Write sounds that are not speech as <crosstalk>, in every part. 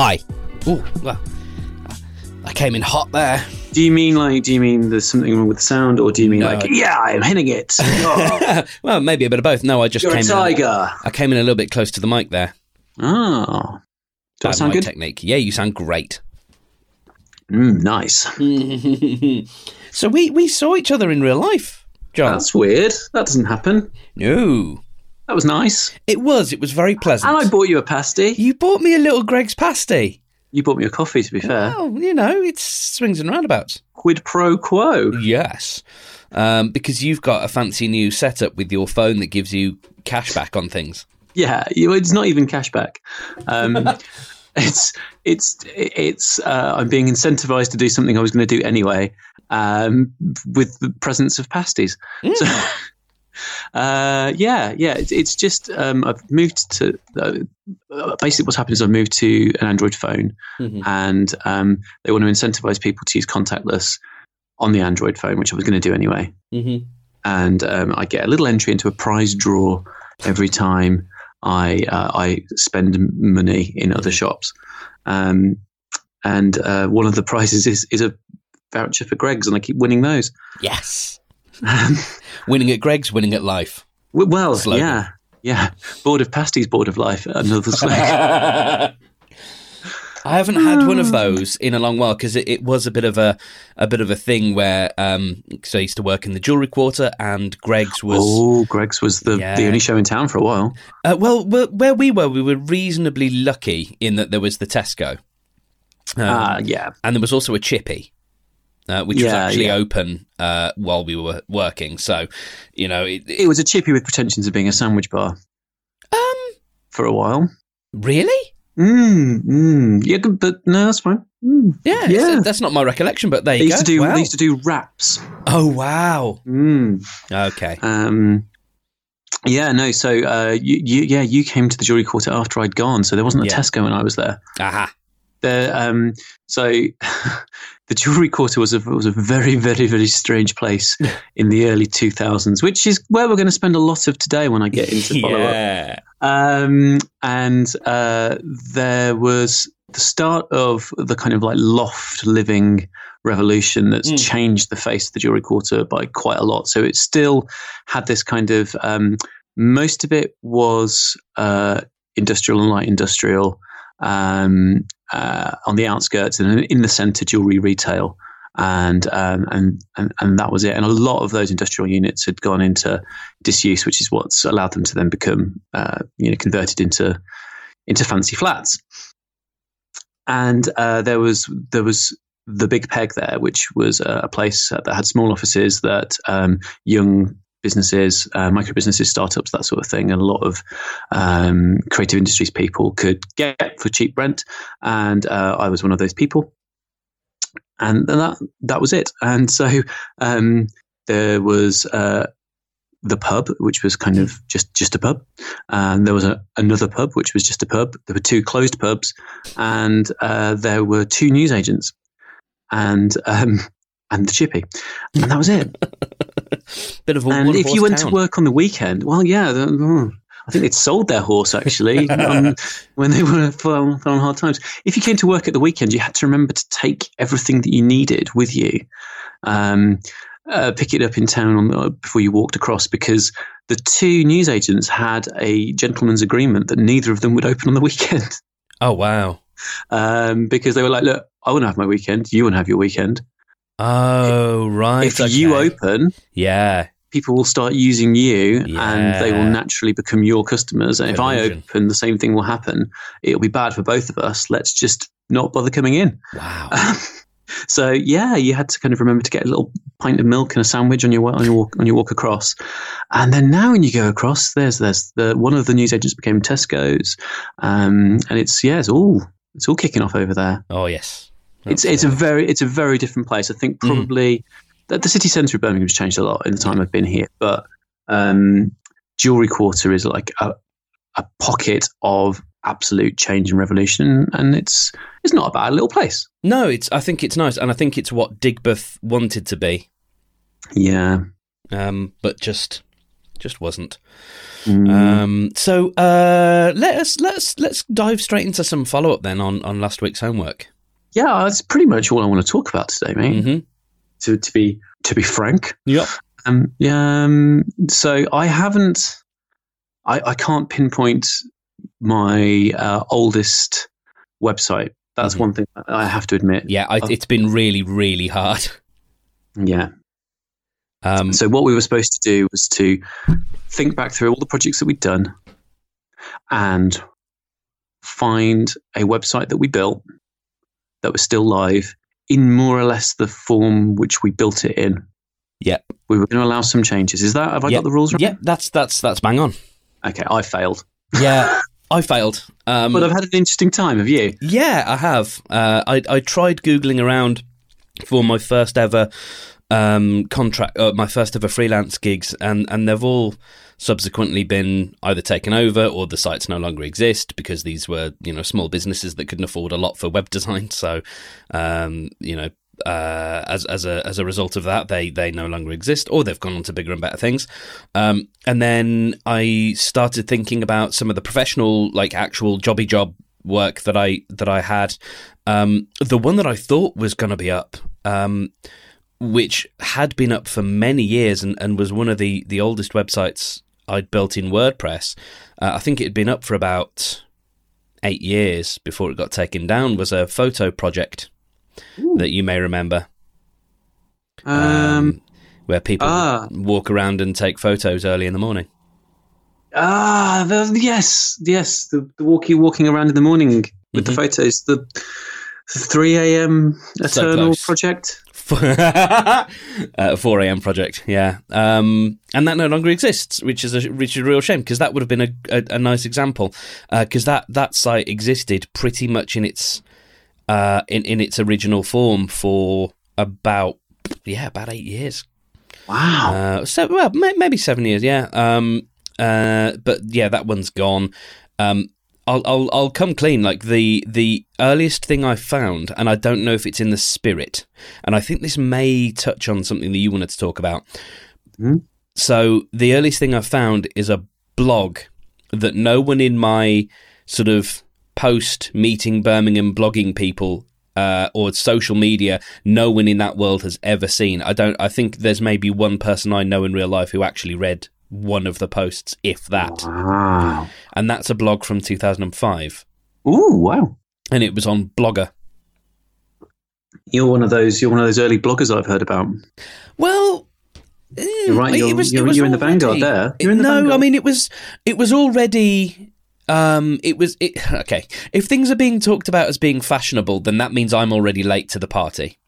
Hi. Ooh, well, I came in hot there. Do you mean like? Do you mean there's something wrong with the sound, or do you mean No. like? Yeah, I'm hitting it. <laughs> Oh, well, maybe a bit of both. No, I just you're a came. In, tiger. I came in a little bit close to the mic there. Oh, does that sound good? Technique. Yeah, you sound great. Mm, nice. <laughs> so we we saw each other in real life, John. That's weird. That doesn't happen. no, That was nice. it was. It was very pleasant. And I bought you a pasty. you bought me a little Greggs pasty. You bought me a coffee. To be fair, Well, you know, it's swings and roundabouts. quid pro quo. Yes. Um, because you've got a fancy new setup with your phone that gives you cash back on things. Yeah, it's not even cashback. Um, <laughs> it's it's it's. Uh, I'm being incentivized to do something I was going to do anyway, um, with the presence of pasties. So, uh, yeah, yeah. It's, it's just um, I've moved to. Uh, basically, what's happened is I've moved to an Android phone, Mhm. and um, they want to incentivize people to use contactless on the Android phone, which I was going to do anyway Mm-hmm. and um, I get a little entry into a prize draw every time I uh, I spend money in other shops. Um, and uh, one of the <laughs> prizes is is a voucher for Greggs, and I keep winning those. Yes. <laughs> Winning at Greggs, winning at life. well, Slogan. yeah, yeah. Board of pasties, board of life. Another <laughs> slogan. I haven't had one of <sighs> those in a long while because it, it was a bit of a a bit of a thing where um so I used to work in the jewelry quarter and Greggs was oh, Greggs was the Yeah. the only show in town for a while. uh, well where, we were we were reasonably lucky in that there was the Tesco um, Ah, yeah. and there was also a Chippy. Uh, which was actually yeah. open uh, while we were working, so you know, it, it- It was a chippy with pretensions of being a sandwich bar um, for a while. really, Mm, mm. Yeah, but no, that's fine. Mm. yeah, Yeah. that's not my recollection, but there They you used go. to do Wow. they used to do wraps. Oh wow, Mm. okay, Um, yeah, no. So uh, you, you, yeah, you came to the jewelry quarter after I'd gone, so there wasn't a Yeah. Tesco when I was there. aha, There, um, so <laughs> the jewelry quarter was a was a very, very, very strange place <laughs> in the early two thousands, which is where we're going to spend a lot of today when I get into follow up. yeah, Um, and uh, there was the start of the kind of like loft living revolution that's Mm. changed the face of the jewelry quarter by quite a lot. So it still had this kind of um, most of it was uh, industrial and light industrial um, uh, on the outskirts and in the centre jewelry retail. And, um, and and and that was it. And a lot of those industrial units had gone into disuse, which is what's allowed them to then become uh, you know converted into into fancy flats. And uh, there was there was the Big Peg there, which was a place that had small offices that um, young businesses, uh, micro businesses, startups, that sort of thing, and a lot of um, creative industries people could get for cheap rent. And uh, I was one of those people. And that that was it. And so um, there was uh, the pub, which was kind of just just a pub, and there was a, another pub, which was just a pub. There were two closed pubs, and uh, there were two newsagents, and um, and the chippy, and that was it. <laughs> bit of a and if you went town. to work on the weekend, well, yeah. The, I think they'd sold their horse actually <laughs> um, when they were on on hard times. If you came to work at the weekend, you had to remember to take everything that you needed with you. Um, uh, pick it up in town on the, before you walked across because the two newsagents had a gentleman's agreement that neither of them would open on the weekend Oh wow. <laughs> um, because they were like, "Look, I want to have my weekend. You want to have your weekend. Oh right. if you open, yeah, people will start using you and they will naturally become your customers. And if I open, the same thing will happen. It'll be bad for both of us. Let's just not bother coming in. wow. <laughs> so yeah, you had to kind of remember to get a little pint of milk and a sandwich on your on your walk, on your walk across. And then now when you go across, there's there's the one of the newsagents became Tesco's, um, and it's yeah, it's all it's all kicking off over there. Oh yes. It's it's a very it's a very different place. I think Mm. probably the, the city centre of Birmingham has changed a lot in the time I've been here, but um, Jewelry Quarter is like a, a pocket of absolute change and revolution, and it's it's not a bad little place. No, it's. I think it's nice, and I think it's what Digbeth wanted to be, Yeah, um, but just just wasn't. Mm. Um, so uh, let us let's let's dive straight into some follow up then on on last week's homework. Yeah, that's pretty much all I want to talk about today, mate. hmm To to be to be frank. Yep. Um, yeah, um, so I haven't, I, I can't pinpoint my uh, oldest website. That's Mhm. one thing I have to admit. Yeah, I, it's been really really hard. Yeah. Um, So what we were supposed to do was to think back through all the projects that we'd done and find a website that we built that was still live in more or less the form which we built it in. Yep. We were going to allow some changes. Is that have I Yep. got the rules right? yeah, that's that's that's bang on. Okay, I failed. Yeah, <laughs> I failed. Um, But I've had an interesting time, have you? Yeah, I have. Uh, I I tried googling around for my first ever um, contract, uh, my first ever freelance gigs, and and they've all subsequently been either taken over or the sites no longer exist because these were you know small businesses that couldn't afford a lot for web design. <laughs> So um, you know. Uh, as as a as a result of that, they they no longer exist, or they've gone on to bigger and better things. Um, and then I started thinking about some of the professional, like actual jobby job work that I that I had. Um, the one that I thought was going to be up, um, which had been up for many years and, and was one of the the oldest websites I'd built in WordPress. Uh, I think it had been up for about eight years before it got taken down. Was a photo project that you may remember, Um, where people ah. walk around and take photos early in the morning. ah, the, yes, yes, the, the walking walking around in the morning with the Mhm. photos. The, the three a.m. Eternal close. project. <laughs> uh, 4 a.m. project, yeah, um, and that no longer exists, which is a which is a real shame because that would have been a, a, a nice example because that that site existed pretty much in its uh, in in its original form for about yeah about eight years, Wow. uh, so well may, maybe seven years, yeah, um, uh, but yeah that one's gone. Um, I'll, I'll I'll come clean. Like the the earliest thing I found, and I don't know if it's in the spirit, and I think this may touch on something that you wanted to talk about. Mhm. So the earliest thing I found is a blog that no one in my sort of post meeting Birmingham blogging people uh, or social media, no one in that world has ever seen. I don't. I think there's maybe one person I know in real life who actually read one of the posts, if that, Wow. and that's a blog from 2005, Ooh, wow. and it was on Blogger. You're one of those. You're one of those early bloggers I've heard about. Well, You're right. You're, you're, you're in the vanguard there. You're in the no, vanguard. I mean it was it was already. Um, it was it. <sighs> Okay, if things are being talked about as being fashionable, then that means I'm already late to the party.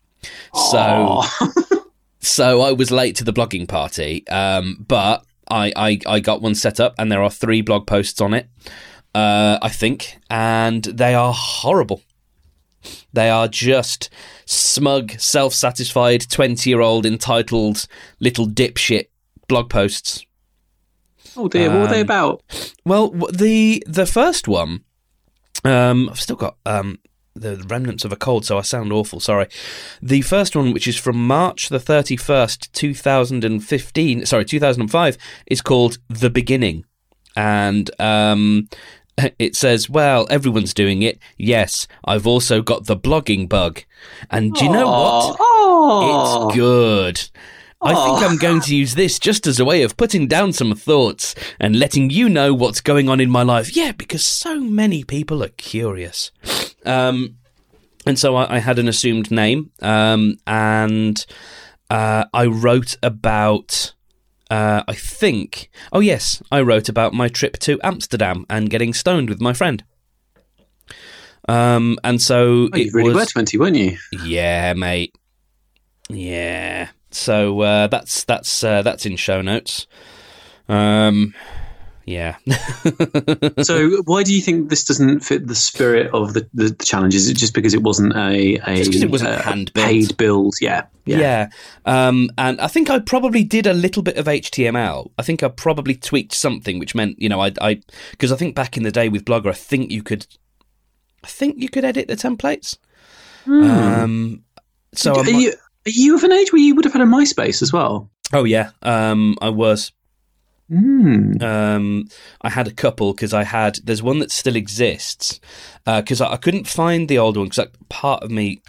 So, <laughs> so I was late to the blogging party. Um, but I, I I got one set up, and there are three blog posts on it. Uh, I think, and they are horrible. They are just smug, self-satisfied, twenty-year-old entitled little dipshit blog posts. oh dear. what were they Um, about? Well, the the first one, um, I've still got um, the remnants of a cold, so I sound awful. Sorry. The first one, which is from March the thirty first, two thousand and fifteen, sorry, two thousand and five, is called "The Beginning," and um, <laughs> it says, "Well, everyone's doing it. Yes, I've also got the blogging bug, and do you know what? Oh, It's good. I think I'm going to use this just as a way of putting down some thoughts and letting you know what's going on in my life. Yeah, because so many people are curious. Um, and so I, I had an assumed name, um, and uh, I wrote about. Uh, I think. Oh yes, I wrote about my trip to Amsterdam and getting stoned with my friend. Um, and so Oh, you it really was. were twenty, weren't you? Yeah, mate. Yeah. So uh, that's that's uh, that's in show notes. Um, yeah. <laughs> so why do you think this doesn't fit the spirit of the, the, the challenge? Is it just because it wasn't a, a Just 'cause it wasn't a hand-built. paid build? Yeah, yeah. yeah. Um, and I think I probably did a little bit of HTML. I think I probably tweaked something, which meant you know I I because I think back in the day with Blogger, I think you could, I think you could edit the templates. Hmm. Um, so are, I might- you, are you of an age where you would have had a MySpace as well? oh yeah, um, I was. Mm. Um, I had a couple because I had. There's one that still exists because I, I couldn't find the old one because part of me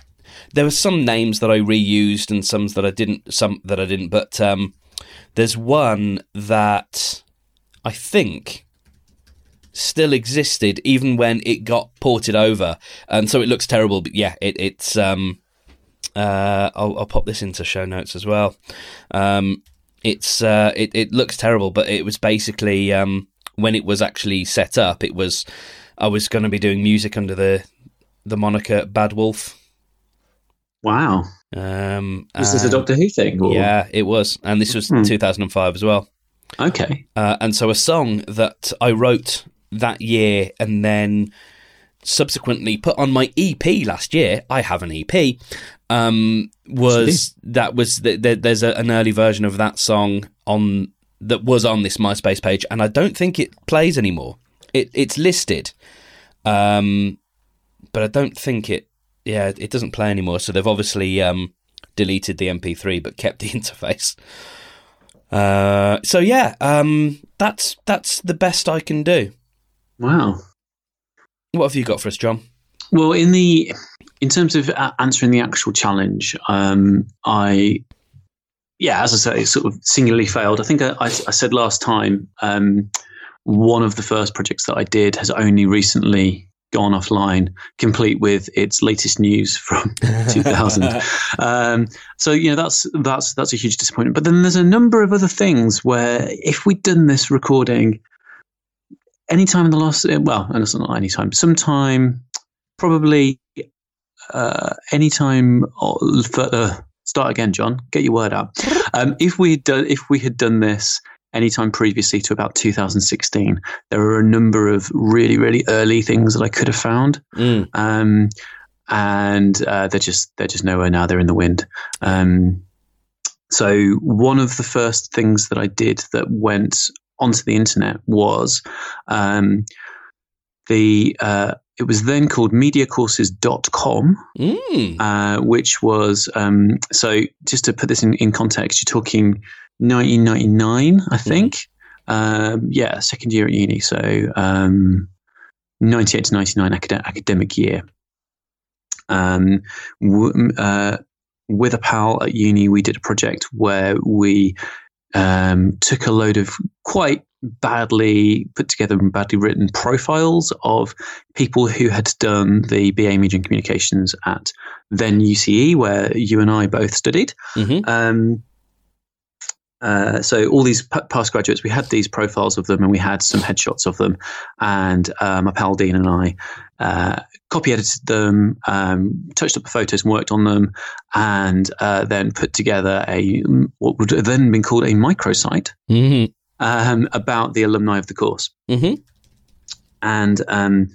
there were some names that I reused and some that I didn't. Some that I didn't. But um, there's one that I think still existed even when it got ported over, and so it looks terrible. But yeah, it, it's. Um, uh, I'll, I'll pop this into show notes as well. Um, it's uh, it, it looks terrible, but it was basically um, when it was actually set up. It was I was going to be doing music under the the moniker Bad Wolf. Wow. Um, was this a Doctor Who thing? Or? Yeah, it was, and this was Hmm. 2005 as well. Okay. Uh, and so a song that I wrote that year and then subsequently put on my EP last year. I have an EP. Um, was that was th- th- there's a, an early version of that song on that was on this MySpace page, and I don't think it plays anymore. It it's listed, um, but I don't think it. Yeah, it doesn't play anymore. So they've obviously um, deleted the MP3, but kept the <laughs> interface. Uh, so yeah, um, that's that's the best I can do. Wow. What have you got for us, John? Well, in the in terms of uh, answering the actual challenge, um, I yeah, as I say, it sort of singularly failed. I think I, I, I said last time um, one of the first projects that I did has only recently gone offline, complete with its latest news from <laughs> 2000. um, so you know that's that's that's a huge disappointment. But then there's a number of other things where if we'd done this recording anytime in the last well, and it's not anytime, sometime probably uh, anytime. uh, uh, start again, John. Get your word out. Um, if we done if we had done this anytime previously to about 2016, there are a number of really really early things that I could have found. Mm. Um, and uh, they're just they're just nowhere now. They're in the wind. Um, so one of the first things that I did that went onto the internet was um, the uh, it was then called mediacourses.com Mm. uh, which was um, so just to put this in, in context you're talking 1999 i think. Um, yeah second year at uni so um, 98 to 99 acad- academic year. Um, w- uh, with a pal at uni we did a project where we um, took a load of quite badly put together and badly written profiles of people who had done the BA Media and Communications at then UCE, where you and I both studied. Mhm. Um, uh, so all these p- past graduates, we had these profiles of them, and we had some headshots of them. And uh, my pal Dean and I uh, copy edited them, um, touched up the photos, and worked on them, and uh, then put together a what would have then been called a microsite Mhm. um, about the alumni of the course. Mhm. And um,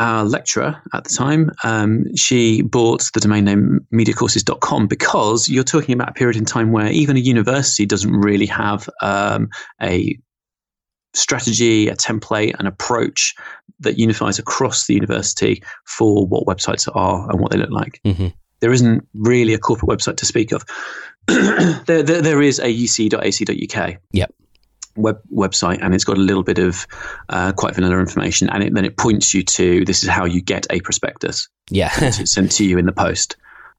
our lecturer at the time, um, she bought the domain name mediacourses.com because you're talking about a period in time where even a university doesn't really have um, a strategy, a template, an approach that unifies across the university for what websites are and what they look like. Mhm. There isn't really a corporate website to speak of. <clears throat> there, there, there is a uc.ac.uk Yep. Web website, and it's got a little bit of uh, quite vanilla information, and it, then it points you to this is how you get a prospectus. Yeah. It's sent to you in the post.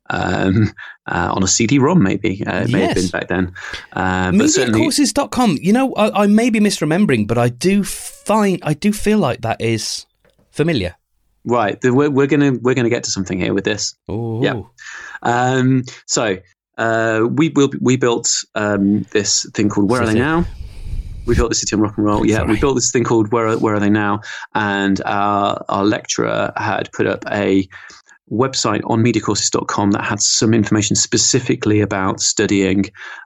Um, uh, on a CD-ROM, maybe uh, it may have been back then. Uh, Mediacourses.com. You know, I, I may be misremembering, but I do find I do feel like that is familiar. right? the- We're, we're gonna we're gonna get to something here with this. Oh. Yeah. Um, so uh, we we we built um, this thing called Where Are They Now? We built the city on rock and roll. Yeah, Sorry. we built this thing called Where Are, Where Are They Now? And our our lecturer had put up a website on mediacourses.com that had some information specifically about studying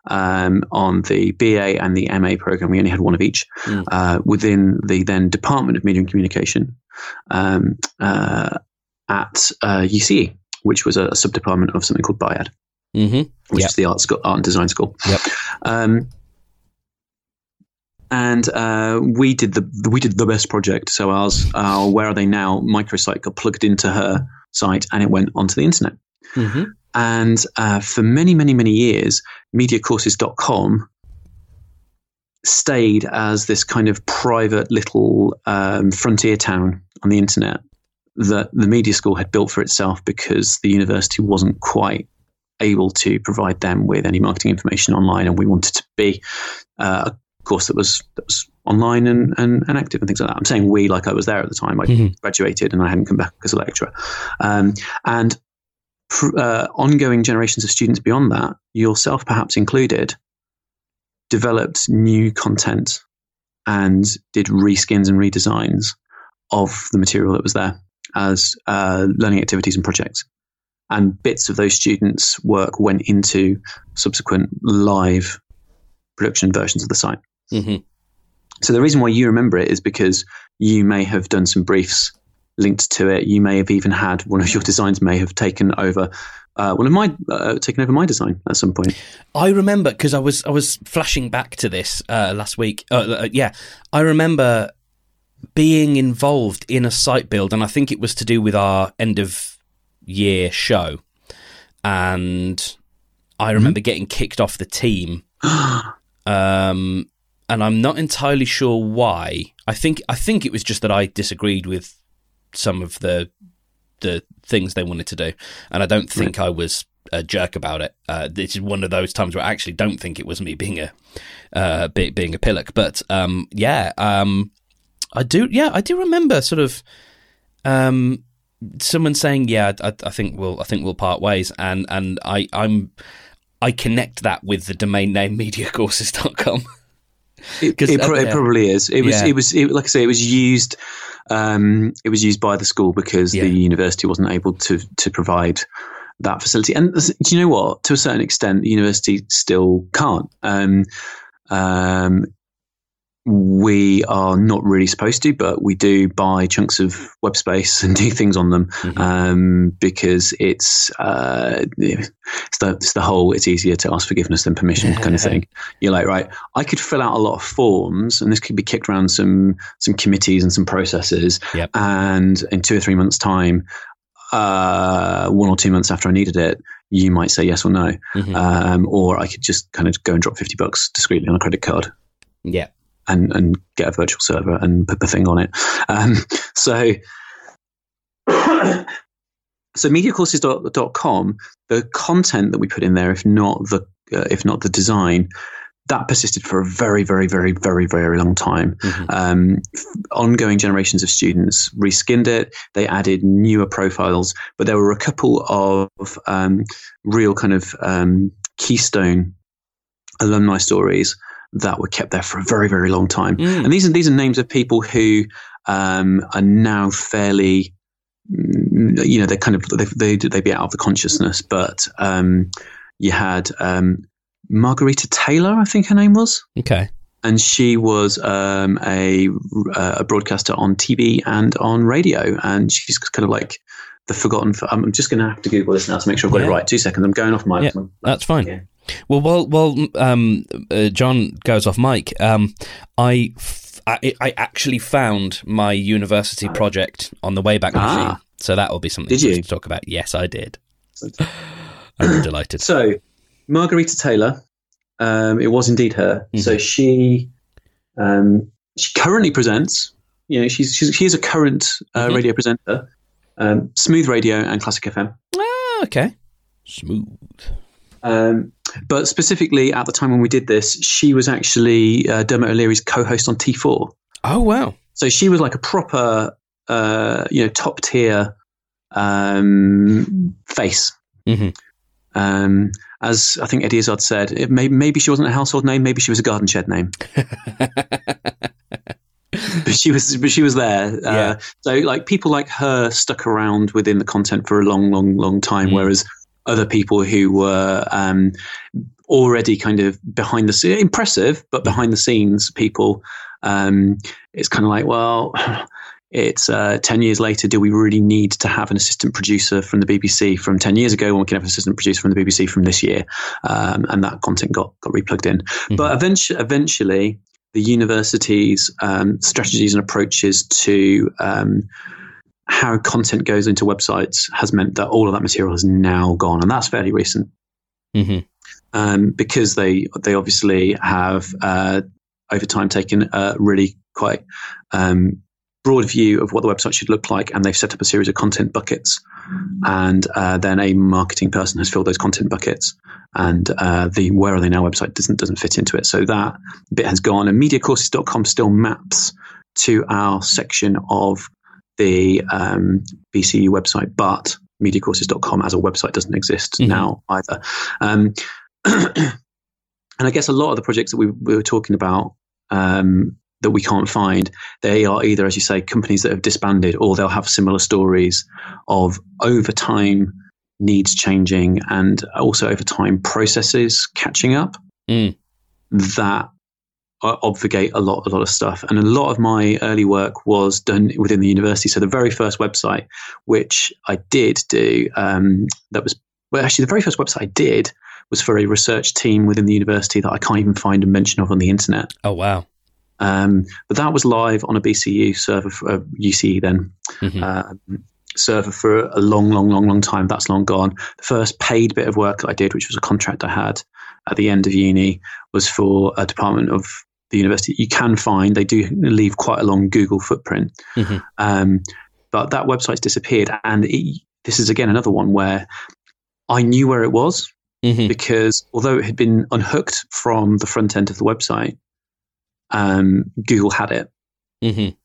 um, on the BA and the MA program. We only had one of each Mm. uh, within the then Department of Media and Communication um, uh, at uh, UCE, which was a, a sub-department of something called BIAD, Mm-hmm. which Yep. is the art, school, art and design school. Yep. Um, and uh, we did the we did the best project. So ours, our Where Are They Now microsite got plugged into her site, and it went onto the internet. Mm-hmm. And uh, for many, many, many years, mediacourses.com stayed as this kind of private little um, frontier town on the internet that the media school had built for itself because the university wasn't quite able to provide them with any marketing information online, and we wanted to be uh, a course that was that was online and, and, and, active and things like that. I'm saying we like I was there at the time. I mm-hmm. graduated and I hadn't come back as a lecturer, um, and pr- uh, ongoing generations of students beyond that, yourself perhaps included, developed new content and did reskins and redesigns of the material that was there as uh, learning activities and projects. And bits of those students' work went into subsequent live production versions of the site. Mm-hmm. So the reason why you remember it is because you may have done some briefs linked to it. You may have even had one of your designs may have taken over uh, one of my uh, taken over my design at some point. I remember because I was I was flashing back to this uh, last week. Uh, uh, yeah, I remember being involved in a site build, and I think it was to do with our end of year show. And I mm-hmm. remember mm-hmm. getting kicked off the team. <gasps> um, and I'm not entirely sure why. I think I think it was just that I disagreed with some of the the things they wanted to do, and I don't think right. I was a jerk about it. Uh, this is one of those times where I actually don't think it was me being a uh, be, being a pillock. But um, yeah, um, I do. Yeah, I do remember sort of um, someone saying, "Yeah, I, I, think we'll I think we'll part ways," and and I I'm I connect that with the domain name <laughs> mediacourses.com. It, it, uh, it, probably is. It was. Yeah. It was. It, like I say, it was used. Um, it was used by the school because yeah. the university wasn't able to to provide that facility. And do you know what? To a certain extent, the university still can't. Um, um, we are not really supposed to, but we do buy chunks of web space and <laughs> do things on them mm-hmm. um, because it's uh, it's, the, it's the whole it's easier to ask forgiveness than permission kind of thing. <laughs> You're like, right, I could fill out a lot of forms, and this could be kicked around some some committees and some processes, yep. and in two or three months' time, uh, one or two months after I needed it, you might say yes or no, mm-hmm. um, or I could just kind of go and drop fifty bucks discreetly on a credit card. Yeah and, and get a virtual server and put the thing on it. Um, <laughs> so, <coughs> so mediacourses.com, the content that we put in there, if not the uh, if not the design, that persisted for a very, very, very, very, very long time. Mm-hmm. Um, ongoing generations of students reskinned it. They added newer profiles, but there were a couple of um, real kind of um, keystone alumni stories that were kept there for a very, very long time. Mm. And these are these are names of people who um, are now fairly, mm, you know, they're kind of they they they be out of the consciousness. But um, you had um, Margherita Taylor, I think her name was. Okay. And she was um, a a broadcaster on TV and on radio, and she's kind of like the forgotten. I'm just going to have to Google this now to make sure I've got yeah. it right. Two seconds. I'm going off my. Yeah, that's fine. Yeah. Well, while while um, uh, John goes off mic, um, I, f- I, I actually found my university project on the Wayback ah. Machine, so that will be something did you? to talk about. Yes, I did. <clears throat> I'm delighted. So, Margherita Taylor, um, it was indeed her. Mm-hmm. So she um, she currently presents. You know, she's she's, she's a current uh, mm-hmm. radio presenter, um, Smooth Radio and Classic FM. Ah, okay, smooth. Um, but specifically at the time when we did this, she was actually uh, Dermot O'Leary's co-host on T4. Oh wow! So she was like a proper, uh, you know, top tier um, face. Mm-hmm. Um, as I think Eddie Izzard said, it may, maybe she wasn't a household name, maybe she was a garden shed name. <laughs> but she was, but she was there. Yeah. Uh, so like people like her stuck around within the content for a long, long, long time, mm. whereas other people who were um, already kind of behind the scenes, impressive, but behind the scenes people. Um, it's kind of like, well, <sighs> it's uh, 10 years later. Do we really need to have an assistant producer from the BBC from 10 years ago when we can have an assistant producer from the BBC from this year? Um, and that content got, got replugged in. Mm-hmm. But eventually, eventually, the university's um, strategies and approaches to um, how content goes into websites has meant that all of that material has now gone, and that's fairly recent. Mm-hmm. Um, because they they obviously have uh, over time taken a really quite um, broad view of what the website should look like, and they've set up a series of content buckets. And uh, then a marketing person has filled those content buckets, and uh, the where are they now website doesn't doesn't fit into it. So that bit has gone, and MediaCourses.com still maps to our section of the um, BCU website, but MediaCourses.com as a website doesn't exist mm-hmm. now either. Um, <clears throat> and I guess a lot of the projects that we, we were talking about um, that we can't find, they are either, as you say, companies that have disbanded, or they'll have similar stories of over time needs changing and also over time processes catching up mm. that obfuscate a lot, a lot of stuff. And a lot of my early work was done within the university. So the very first website, which I did do, um, that was well, actually the very first website I did was for a research team within the university that I can't even find a mention of on the internet. Oh wow! Um, but that was live on a BCU server, for, uh, UCE then, mm-hmm. uh, server for a long, long, long, long time. That's long gone. The first paid bit of work that I did, which was a contract I had at the end of uni, was for a department of the university. You can find they do leave quite a long Google footprint, mm-hmm. um, but that website's disappeared. And it, this is again another one where I knew where it was mm-hmm. because although it had been unhooked from the front end of the website, um, Google had it. Mm-hmm.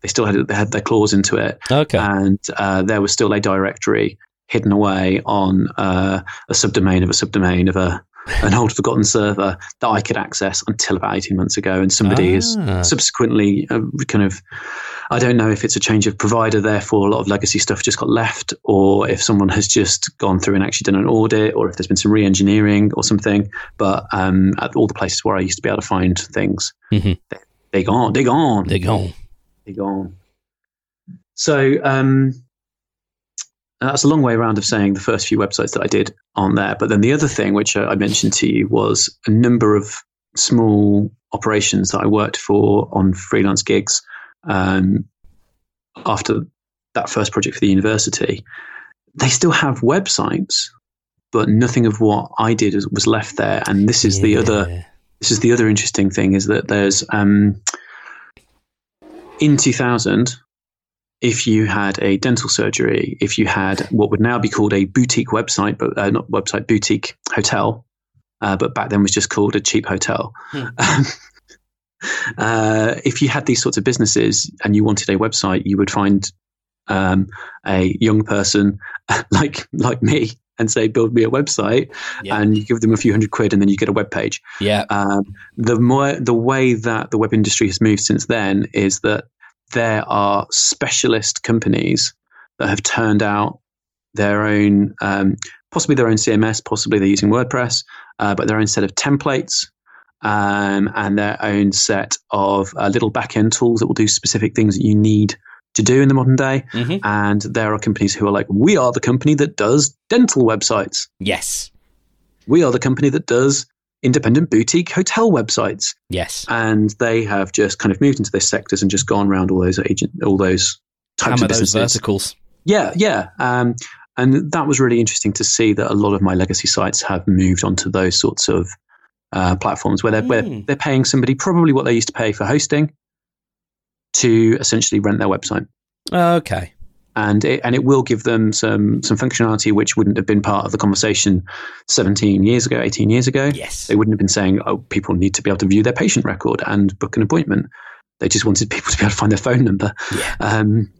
They still had it, they had their claws into it. Okay. And uh, there was still a directory hidden away on uh, a subdomain of a subdomain of a an old forgotten server that I could access until about 18 months ago. And somebody ah. has subsequently uh, kind of, I don't know if it's a change of provider, therefore a lot of legacy stuff just got left, or if someone has just gone through and actually done an audit, or if there's been some re engineering or something. But um, at all the places where I used to be able to find things, mm-hmm. they, they gone, They're gone, They're gone, They're gone. So, um, that's a long way around of saying the first few websites that I did on there. But then the other thing, which I mentioned to you, was a number of small operations that I worked for on freelance gigs um, after that first project for the university. They still have websites, but nothing of what I did was left there. And this is yeah. the other. This is the other interesting thing is that there's um, in 2000 if you had a dental surgery, if you had what would now be called a boutique website, but uh, not website, boutique hotel, uh, but back then was just called a cheap hotel. Hmm. <laughs> uh, if you had these sorts of businesses and you wanted a website, you would find um, a young person <laughs> like like me and say, "Build me a website," yeah. and you give them a few hundred quid, and then you get a web page. Yeah. Um, the more the way that the web industry has moved since then is that there are specialist companies that have turned out their own, um, possibly their own CMS, possibly they're using WordPress, uh, but their own set of templates um, and their own set of uh, little backend tools that will do specific things that you need to do in the modern day. Mm-hmm. And there are companies who are like, we are the company that does dental websites. Yes. We are the company that does independent boutique hotel websites. Yes. And they have just kind of moved into those sectors and just gone around all those agent, all those types Hammer of businesses. Verticals. Yeah, yeah. Um, and that was really interesting to see that a lot of my legacy sites have moved onto those sorts of uh, platforms where they're, mm. where hmm. they're paying somebody probably what they used to pay for hosting to essentially rent their website. Okay and it, and it will give them some some functionality which wouldn't have been part of the conversation 17 years ago 18 years ago. Yes. They wouldn't have been saying oh people need to be able to view their patient record and book an appointment. They just wanted people <laughs> to be able to find their phone number. Yeah. um,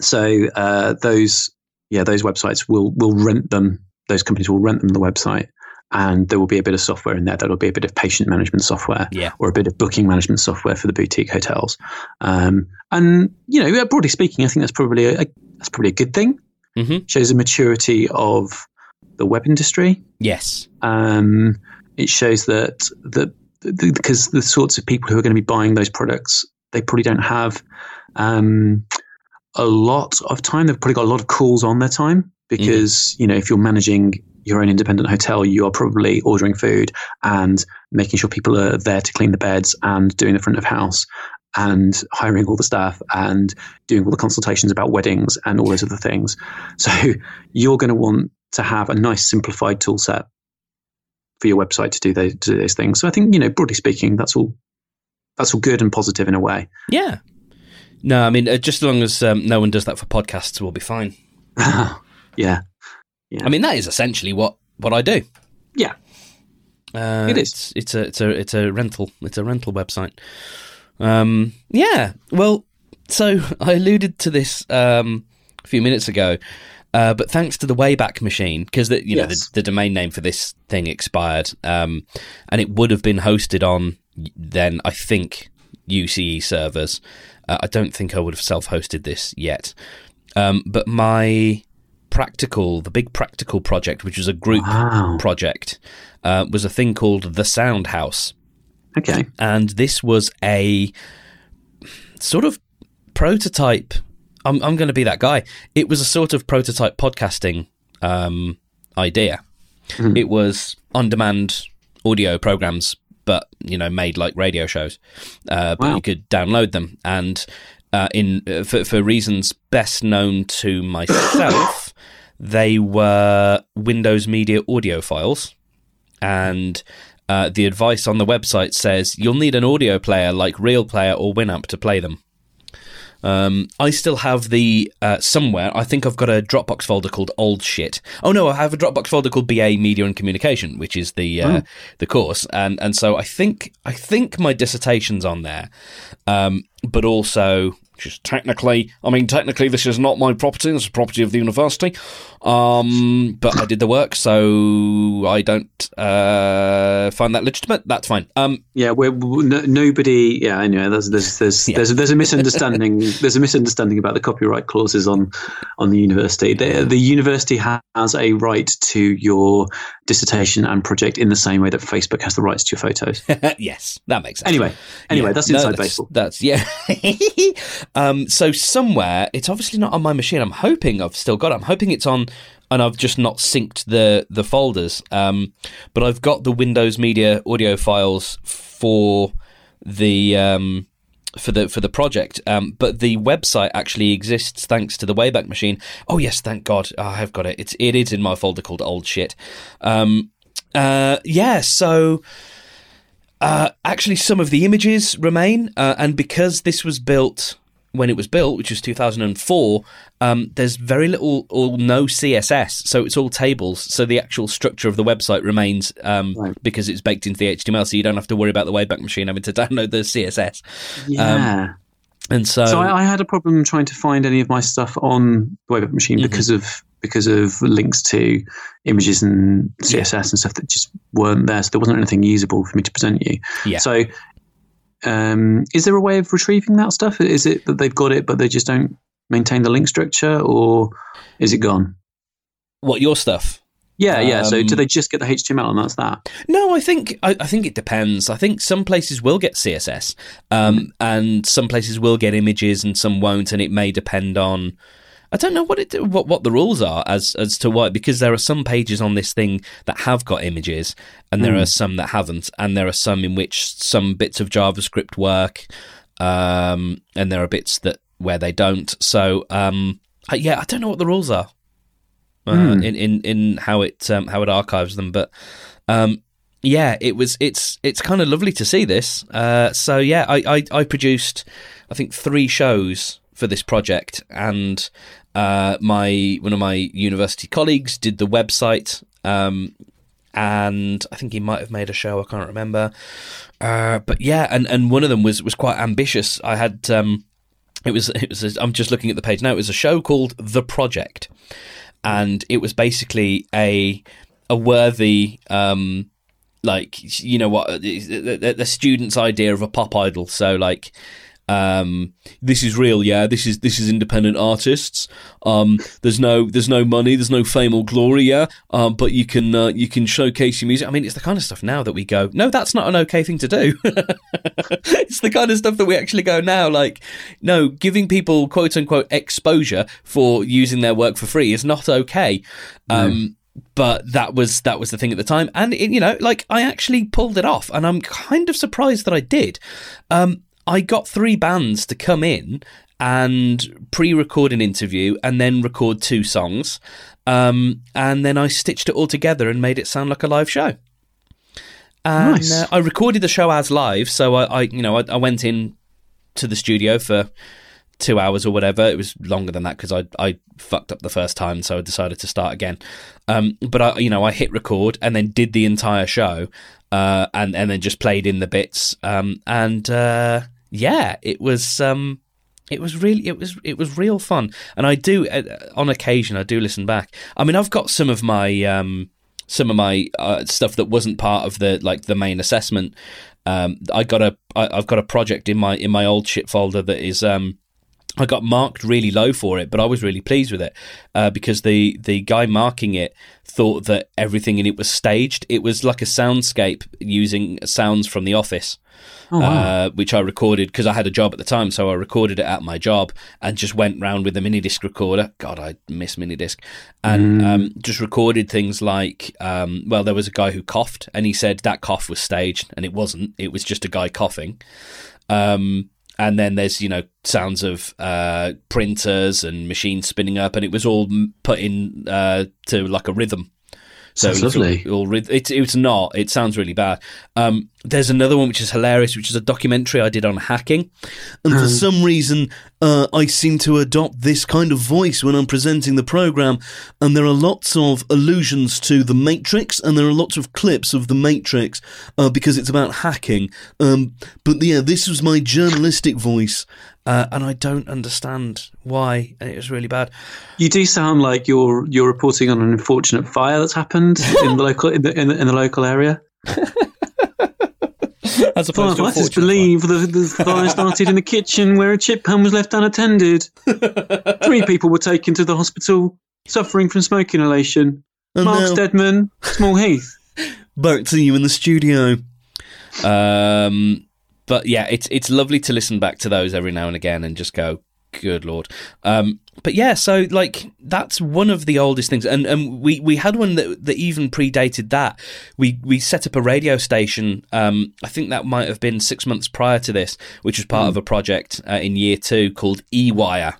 so uh, those yeah those websites will will rent them those companies will rent them the website and there will be a bit of software in there that'll be a bit of patient management software yeah. or a bit of booking management software for the boutique hotels um, and you know broadly speaking i think that's probably a, that's probably a good thing mm-hmm. shows a maturity of the web industry yes um, it shows that that because the sorts of people who are going to be buying those products they probably don't have um, a lot of time they've probably got a lot of calls on their time because mm-hmm. you know if you're managing your own independent hotel, you are probably ordering food and making sure people are there to clean the beds and doing the front of house and hiring all the staff and doing all the consultations about weddings and all those other things. So you're going to want to have a nice simplified tool set for your website to do those, to do those things. So I think, you know, broadly speaking, that's all that's all good and positive in a way. Yeah. No, I mean, uh, just as long as um, no one does that for podcasts, we'll be fine. <laughs> yeah. Yeah. I mean, that is essentially what, what I do. Yeah. Uh, It is. It's, it's a it's a it's a rental it's a rental website. Um, yeah. Well, so <laughs> I alluded to this um, a few minutes ago, uh, but thanks to the Wayback Machine, because the you know the, the domain name for this thing expired, um, and it would have been hosted on then I think UCE servers. Uh, I don't think I would have self-hosted this yet, um, but my practical the big practical project which was a group Wow. project uh, was a thing called the Sound House, Okay. and this was a sort of prototype. I'm I'm going to be that guy. It was a sort of prototype podcasting um, idea. Mhm. It was on-demand audio programs, but you know, made like radio shows. Uh, but Wow. you could download them, and uh, in uh, for, for reasons best known to myself, they were Windows Media audio files, and uh, the advice on the website says you'll need an audio player like Real Player or Winamp to play them. Um, I still have the uh, somewhere. I think I've got a Dropbox folder called old shit. Oh no, I have a Dropbox folder called BA Media and Communication, which is the uh, the course, and and so I think I think my dissertation's on there, um, but also just technically, I mean technically this is not my property. This is property of the university, um, but I did the work, so I don't uh, find that legitimate. That's fine. Um, Yeah, we're, we no, nobody. Yeah, anyway, there's there's there's Yeah. there's, there's a misunderstanding. <laughs> there's a misunderstanding about the copyright clauses on on the university. The, the university has a right to your dissertation and project in the same way that Facebook has the rights to your photos. <laughs> yes, that makes sense. Anyway, anyway, Yeah, that's no, inside that's, baseball. That's yeah. <laughs> um, so somewhere, it's obviously not on my machine. I'm hoping I've still got it. I'm hoping it's on, and I've just not synced the the folders. Um, but I've got the Windows Media audio files for the um, for the for the project. Um, but the website actually exists thanks to the Wayback Machine. Oh yes, thank God, Oh, I have got it. It's it is in my folder called old shit. Um, uh, yeah, so. Uh, actually, some of the images remain, uh, and because this was built when it was built, which was 2004, um, there's very little or no CSS, so it's all tables. So the actual structure of the website remains um, Right. because it's baked into the HTML, so you don't have to worry about the Wayback Machine having to <laughs> download the CSS. Yeah. And so, so I, I had a problem trying to find any of my stuff on the Wayback Machine Mhm. because of because of links to images and CSS and stuff that just weren't there. So there wasn't anything usable for me to present you. Yeah. So, um, is there a way of retrieving that stuff? Is it that they've got it but they just don't maintain the link structure, or is it gone? what your stuff? Yeah, yeah. So do Um, they just get the HTML and that's that? No, I think I, I think it depends. I think some places will get CSS, um, and some places will get images, and some won't, and it may depend on. I don't know what it what what the rules are as as to why because there are some pages on this thing that have got images, and there Hmm. are some that haven't, and there are some in which some bits of JavaScript work, um, and there are bits that where they don't. So um, I, yeah, I don't know what the rules are uh, Hmm. in in in how it um, how it archives them, but um, yeah, it was it's it's kind of lovely to see this. Uh, so yeah, I, I I produced I think three shows for this project, and uh, my one of my university colleagues did the website. Um, and I think he might have made a show. I can't remember. Uh, but yeah, and, and one of them was, was quite ambitious. I had um, it was it was a, I'm just looking at the page now. It was a show called The Project, and it was basically a a worthy um, like you know what the, the, the student's idea of a pop idol. So like. Um, this is real, yeah. This is this is independent artists. Um, there's no there's no money, there's no fame or glory, yeah. Um, but you can uh, you can showcase your music. I mean, it's the kind of stuff now that we go, no, that's not an okay thing to do. <laughs> it's the kind of stuff that we actually go now, like, no, giving people quote unquote exposure for using their work for free is not okay. Um, but that was that was the thing at the time, and it, you know, like I actually pulled it off, and I'm kind of surprised that I did. Um, I got three bands to come in and pre-record an interview, and then record two songs, um, and then I stitched it all together and made it sound like a live show. And Nice. uh, I recorded the show as live, so I, I you know, I, I went in to the studio for two hours or whatever. It was longer than that because I I fucked up the first time, so I decided to start again. Um, but I, you know, I hit record and then did the entire show, uh, and and then just played in the bits. Um, and uh, yeah, it was um, it was really it was it was real fun. And I do uh, on occasion I do listen back. I mean, I've got some of my um, some of my uh, stuff that wasn't part of the like the main assessment. Um, I got a I, I've got a project in my in my old shit folder that is um, I got marked really low for it, but I was really pleased with it uh, because the the guy marking it thought that everything in it was staged. It was like a soundscape using sounds from The Office, Oh, wow. uh, which I recorded because I had a job at the time, so I recorded it at my job and just went round with a mini disc recorder. God, I miss mini disc, and um, just recorded things like, um, well, there was a guy who coughed, and he said that cough was staged, and it wasn't. It was just a guy coughing. Um, and then there's you know sounds of uh, printers and machines spinning up, and it was all put in uh, to like a rhythm. So it was lovely. All, all ryth- it's not. It sounds really bad. Um, there's another one which is hilarious, which is a documentary I did on hacking, and for some reason, uh, I seem to adopt this kind of voice when I'm presenting the program. And there are lots of allusions to the Matrix, and there are lots of clips of the Matrix uh, because it's about hacking. Um, but yeah, this was my journalistic voice, uh, and I don't understand why. It was really bad. You do sound like you're you're reporting on an unfortunate fire that's happened in the local in the, in the, in the local area. <laughs> As opposed to a Well, let us fortunate believe the, the fire started in the kitchen where a chip pan was left unattended. <laughs> Three people were taken to the hospital suffering from smoke inhalation. And Mark now- Steadman, Small Heath. <laughs> back to you in the studio. Um, but yeah, it's it's lovely to listen back to those every now and again and just go, good lord. Um, but yeah, so like that's one of the oldest things, and and we we had one that that even predated that. We we set up a radio station. Um, I think that might have been six months prior to this, which was part of a project uh, in year two called E Wire.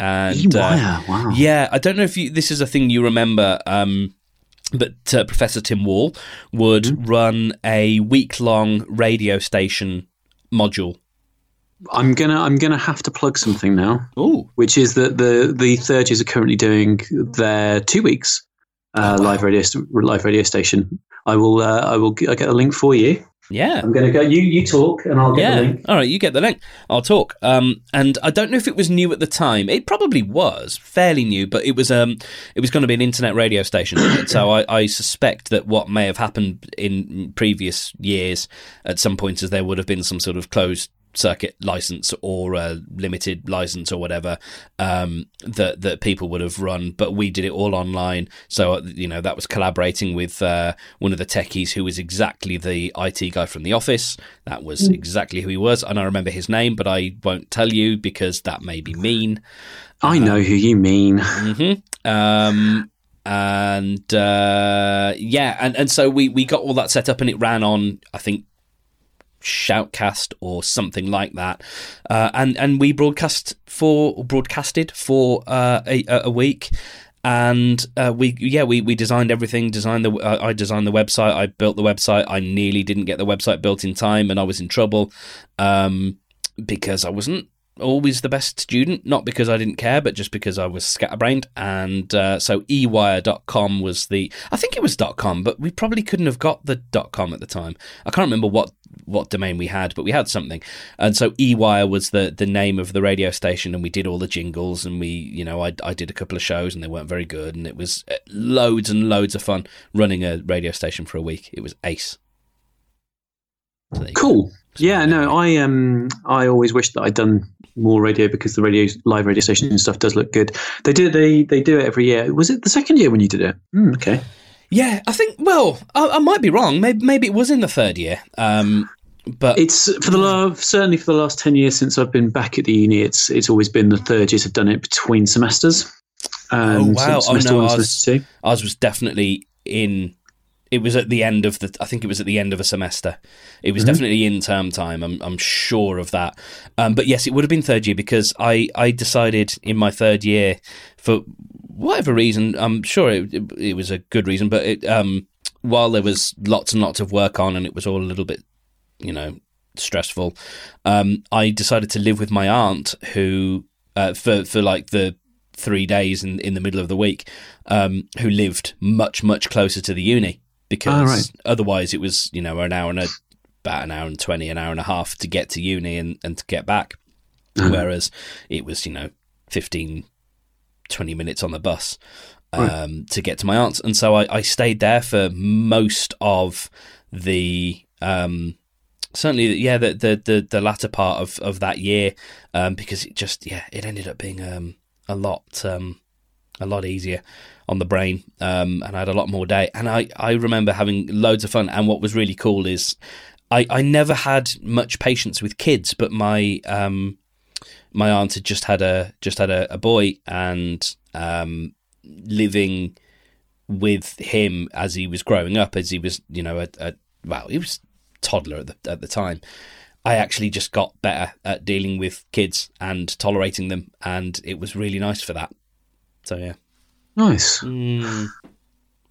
And uh, E-Wire, wow. yeah, I don't know if you, this is a thing you remember. Um, but uh, Professor Tim Wall would Mm-hmm. run a week long radio station module. I'm gonna I'm gonna have to plug something now, Oh, which is that the the third years are currently doing their two weeks uh, Oh, live radio live radio station. I will uh, I will I'll get a link for you. Yeah. I'm gonna go. You you talk and I'll get Yeah. the link. All right, you get the link. I'll talk. Um, and I don't know if it was new at the time. It probably was fairly new, but it was um, it was going to be an internet radio station. <coughs> so I, I suspect that what may have happened in previous years, at some point, is there would have been some sort of closed circuit license or a limited license or whatever um, that that people would have run, but we did it all online. So uh, you know that was collaborating with uh, one of the techies who was exactly the IT guy from the office. That was exactly who he was, and I remember his name, but I won't tell you because that may be mean. I know who you mean. hmm Um, and uh, yeah, and, and so we, we got all that set up, and it ran on I think Shoutcast or something like that, uh, and and we broadcast for broadcasted for uh, a, a week. And uh, we, yeah, we, we designed everything. Designed the, uh, I designed the website. I built the website. I nearly didn't get the website built in time, and I was in trouble um, because I wasn't always the best student, not because I didn't care, but just because I was scatterbrained. And uh, so ewire.com was the, I think it was .com, but we probably couldn't have got the .com at the time. I can't remember what what domain we had, but we had something. And so ewire was the the name of the radio station, and we did all the jingles, and we, you know, I I did a couple of shows, and they weren't very good, and it was uh, loads and loads of fun running a radio station for a week. It was ace. So there you go. Cool. Yeah, no, I um I always wish that I'd done more radio because the radio live radio station and stuff does look good. They do they they do it every year. Was it the second year when you did it? Mm, okay. Yeah, I think. Well, I, I might be wrong. Maybe maybe it was in the third year. Um, but It's for the last certainly for the last ten years since I've been back at the uni. It's it's always been the third years have done it between semesters. Um, wow. so Oh, no, one, I was- semester two. ours was definitely in. It was at the end of the. I think it was at the end of a semester. It was definitely in term time. I'm I'm sure of that. Um, but yes, it would have been third year because I I decided in my third year for whatever reason. I'm sure it, it, it was a good reason, but it um while there was lots and lots of work on, and it was all a little bit, you know, stressful, um, I decided to live with my aunt, who uh, for for like the three days in in the middle of the week, um, who lived much much closer to the uni because right. otherwise it was you know an hour and a about an hour and 20 an hour and a half to get to uni and, and to get back Uh-huh. whereas it was you know 15 20 minutes on the bus um, Right. to get to my aunt's and so I, I stayed there for most of the um, certainly yeah the, the the the latter part of of that year um, because it just yeah it ended up being um, a lot um, a lot easier on the brain um, and I had a lot more day. And I I remember having loads of fun. And what was really cool is I I never had much patience with kids but my um my aunt had just had a just had a, a boy and um living with him as he was growing up as he was you know a, a well he was toddler at the at the time. I actually just got better at dealing with kids and tolerating them. And it was really nice for that so yeah Nice. mm.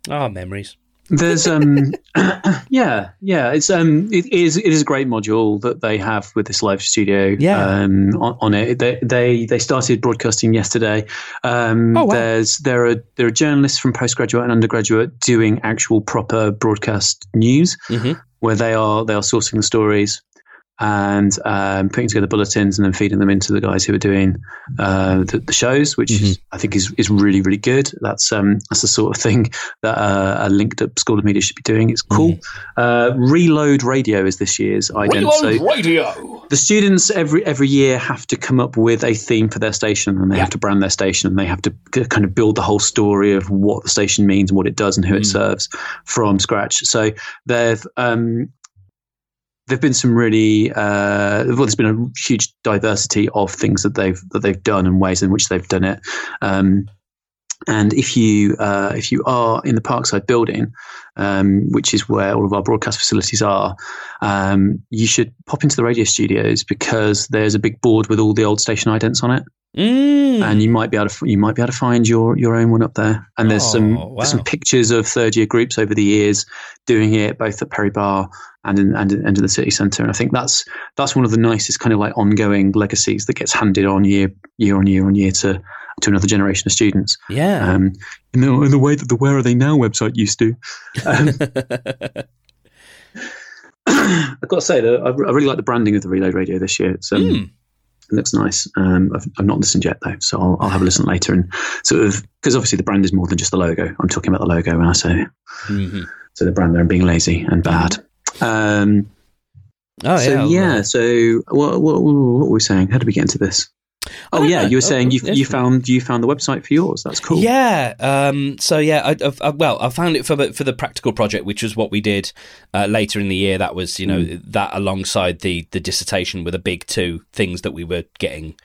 ah memories There's um <coughs> <coughs> yeah yeah it's um it is it is a great module that they have with this live studio Yeah. um on, on it they, they they started broadcasting yesterday um Oh, wow. there's there are there are journalists from postgraduate and undergraduate doing actual proper broadcast news Mhm. where they are they are sourcing the stories and um, putting together bulletins and then feeding them into the guys who are doing uh, the, the shows, which is, I think is, is really really good. That's um, that's the sort of thing <laughs> that uh, a linked up School of Media should be doing. It's cool. Uh, Reload Radio is this year's ident. So radio the students every every year have to come up with a theme for their station, and they have to brand their station, and they have to kind of build the whole story of what the station means and what it does and who it serves from scratch. So they've um, there've been some really uh, well, there's been a huge diversity of things that they've that they've done and ways in which they've done it. Um, and if you uh, if you are in the Parkside building, um, which is where all of our broadcast facilities are, um, you should pop into the radio studios because there's a big board with all the old station idents on it, mm. and you might be able to you might be able to find your your own one up there. And there's some Oh, there's some pictures of third year groups over the years doing it both at Perry Barr and in and, in- and in the city centre. And I think that's that's one of the nicest kind of like ongoing legacies that gets handed on year year on year on year to to another generation of students. yeah Um, in, the, in the way that the Where Are They Now website used to. Um, <laughs> <coughs> I've got to say that I, I really like the branding of the Reload Radio this year. It's, um, Mm. It looks nice. Um, I've, I've not listened yet though, so I'll, I'll have a listen later and sort of because obviously the brand is more than just the logo. I'm talking about the logo when I say. Mhm. so the brand there and being lazy and bad. Um, oh so yeah yeah, so what, what, what were we saying? How did we get into this? Oh yeah, know. you were saying Oh, you you found you found the website for yours. That's cool. Yeah. Um, so yeah, I, I've, I, well, I found it for the for the practical project, which was what we did uh, later in the year. That was you know that alongside the the dissertation were the big two things that we were getting,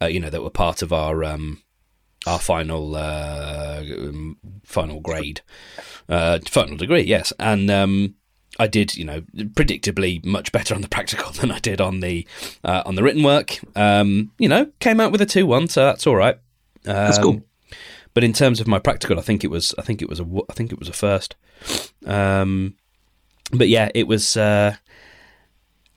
uh, you know, that were part of our um, our final uh, um, final grade, uh, final degree. Yes, and um, I did, you know, predictably much better on the <laughs> practical than I did on the uh, on the written work. Um, you know, came out with a two one, so that's all right. Um, That's cool. But in terms of my practical, I think it was, I think it was a, I think it was a first. Um, but yeah, it was. Uh,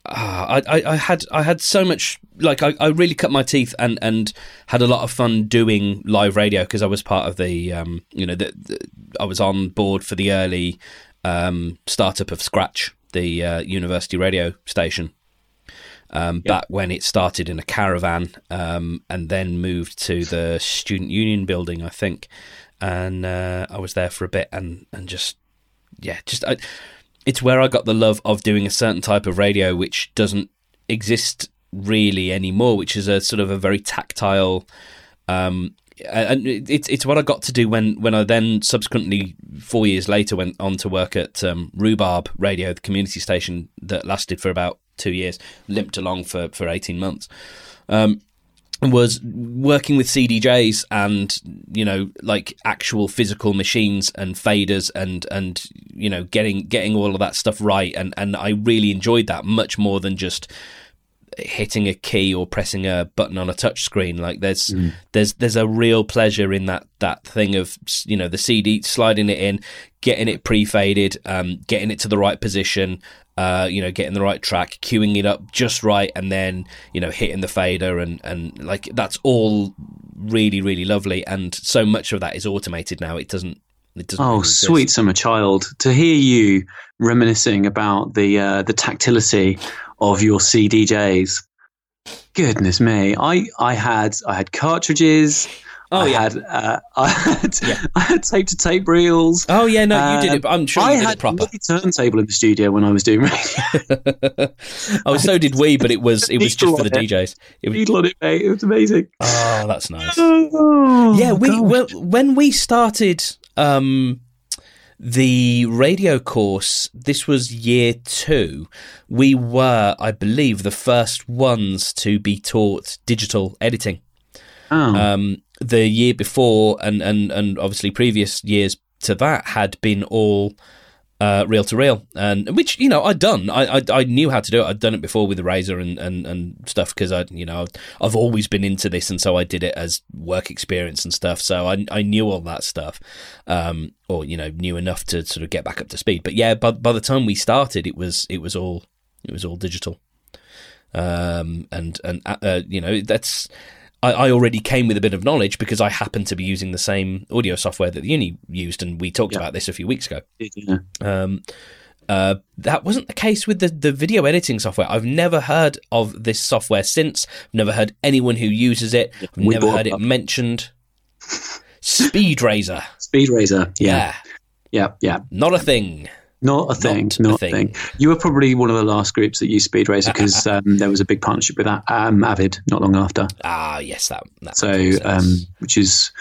ah, I, I, I had I had so much like I, I really cut my teeth and, and had a lot of fun doing live radio because I was part of the um, you know the, the, I was on board for the early um, startup of Scratch the uh, university radio station um, back when it started in a caravan um, and then moved to the student union building I think and uh, I was there for a bit and and just yeah just I, it's where I got the love of doing a certain type of radio which doesn't exist really anymore, which is a sort of a very tactile. Um, and it's it's what I got to do when, when I then subsequently four years later went on to work at um, Rhubarb Radio, the community station that lasted for about two years, limped along for, for eighteen months. Um, was working with CDJs and you know like actual physical machines and faders and and you know getting getting all of that stuff right and and I really enjoyed that much more than just hitting a key or pressing a button on a touchscreen. Like there's Mm. there's there's a real pleasure in that that thing of you know the CD sliding it in, getting it pre-faded, um, getting it to the right position, uh, you know, getting the right track, cueing it up just right, and then you know hitting the fader and and like that's all really really lovely. And so much of that is automated now. It doesn't. Oh, exist. sweet summer child! To hear you reminiscing about the uh, the tactility of your CDJs. Goodness me, I I had I had cartridges. Oh I yeah. had uh, <laughs> I had Yeah. I had tape to tape reels. Oh yeah, no, you did Um, it. I'm sure I you did had it proper. a turntable in the studio when I was doing radio. <laughs> oh, so did we, but it was it was just for the. DJs. It was, Needle on it, mate. It was amazing. oh, that's nice. <laughs> Oh, yeah, we God. well, when we started um, the radio course, this was year two. We were, I believe, the first ones to be taught digital editing. Oh. Um, the year before, and, and, and obviously previous years to that, had been all uh, reel to reel, and which you know I'd done. I, I I knew how to do it. I'd done it before with the razor and and, and stuff because I you know I've always been into this, and so I did it as work experience and stuff. So I I knew all that stuff, um, or you know knew enough to sort of get back up to speed. But yeah, by by the time we started, it was it was all it was all digital, um, and and uh, uh, you know that's. I, I already came with a bit of knowledge because I happened to be using the same audio software that the uni used, and we talked Yeah. about this a few weeks ago. Yeah. Um, uh, that wasn't the case with the, the video editing software. I've never heard of this software since. I've never heard anyone who uses it. I've we never heard it that. mentioned. Speed Razor. Speed Razor. Yeah. Yeah. Yeah. Yeah. Not a thing. Not a thing. Not a Not, a thing. thing. You were probably one of the last groups that used Speed Razor because <laughs> um, there was a big partnership with um, Avid not long after. Ah, yes, that. that So, um, which is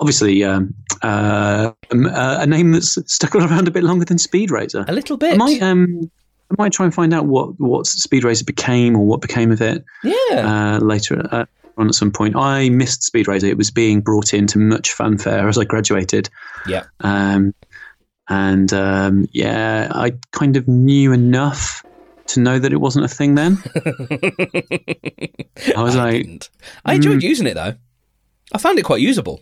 obviously um, uh, um, uh, a name that's stuck <laughs> around a bit longer than Speed Razor. a little I bit. might, um, I might try and find out what what Speed Razor became or what became of it yeah. uh, later uh, on at some point. I missed Speed Razor. It was being brought into much fanfare as I graduated. Yeah. Um, and um, yeah, I kind of knew enough to know that it wasn't a thing then. <laughs> I was like, didn't. I enjoyed using it though. I found it quite usable.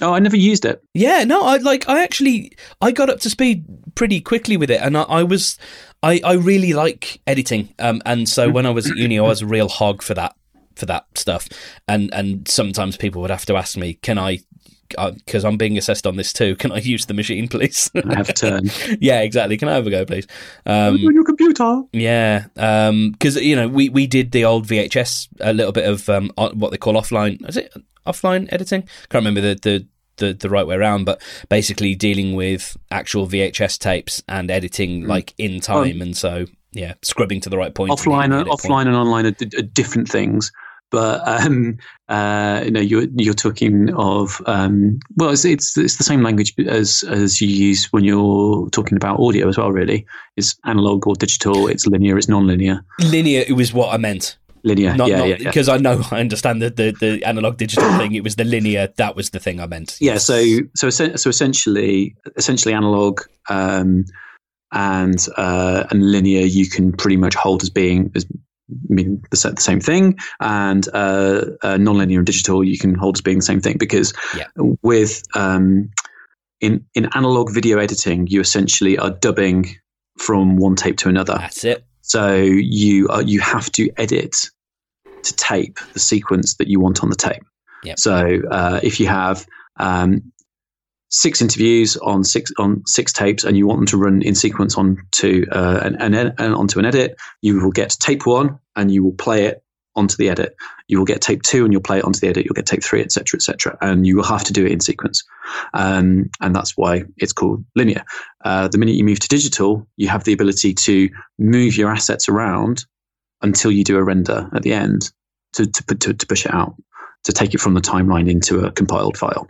oh, I never used it. Yeah, no, I like. I actually I got up to speed pretty quickly with it, and I, I was I, I really like editing. Um, and so when I was at uni, I was a real hog for that for that stuff. And and sometimes people would have to ask me, "Can I?" Because I'm being assessed on this too. Can I use the machine, please? I have a turn <laughs> yeah, exactly. Can I have a go, please? Um, on your computer. yeah, because you know we, we did the old VHS a little bit of um, what they call offline. Is it offline editing? Can't remember the, the, the, the right way around, but basically dealing with actual VHS tapes and editing like in time, and so yeah, scrubbing to the right point. offline, and edit point. offline, and online are, d- are different things. But um, uh, you know, you're you're talking of um, well, it's, it's it's the same language as as you use when you're talking about audio as well. Really, it's analog or digital. It's linear. It's non-linear. linear. It was what I meant. Linear. Not, yeah, not, yeah, yeah. because I know I understand the, the, the analog digital thing. It was the linear. That was the thing I meant. Yeah. So so so essentially, essentially analog um, and uh, and linear, you can pretty much hold as being as mean the, the same thing, and uh, uh, non-linear and digital, you can hold as being the same thing because Yeah. with um, in in analog video editing, you essentially are dubbing from one tape to another. that's it. So you uh, you have to edit to tape the sequence that you want on the tape. Yep. So uh, if you have um, six interviews on six on six tapes, and you want them to run in sequence onto uh, an, an ed- uh, onto an edit, you will get tape one, and you will play it onto the edit. You will get tape two, and you'll play it onto the edit. You'll get tape three, etc., etc., and you will have to do it in sequence. Um, and that's why it's called linear. Uh, the minute you move to digital, you have the ability to move your assets around until you do a render at the end to, to, to, to push it out, to take it from the timeline into a compiled file.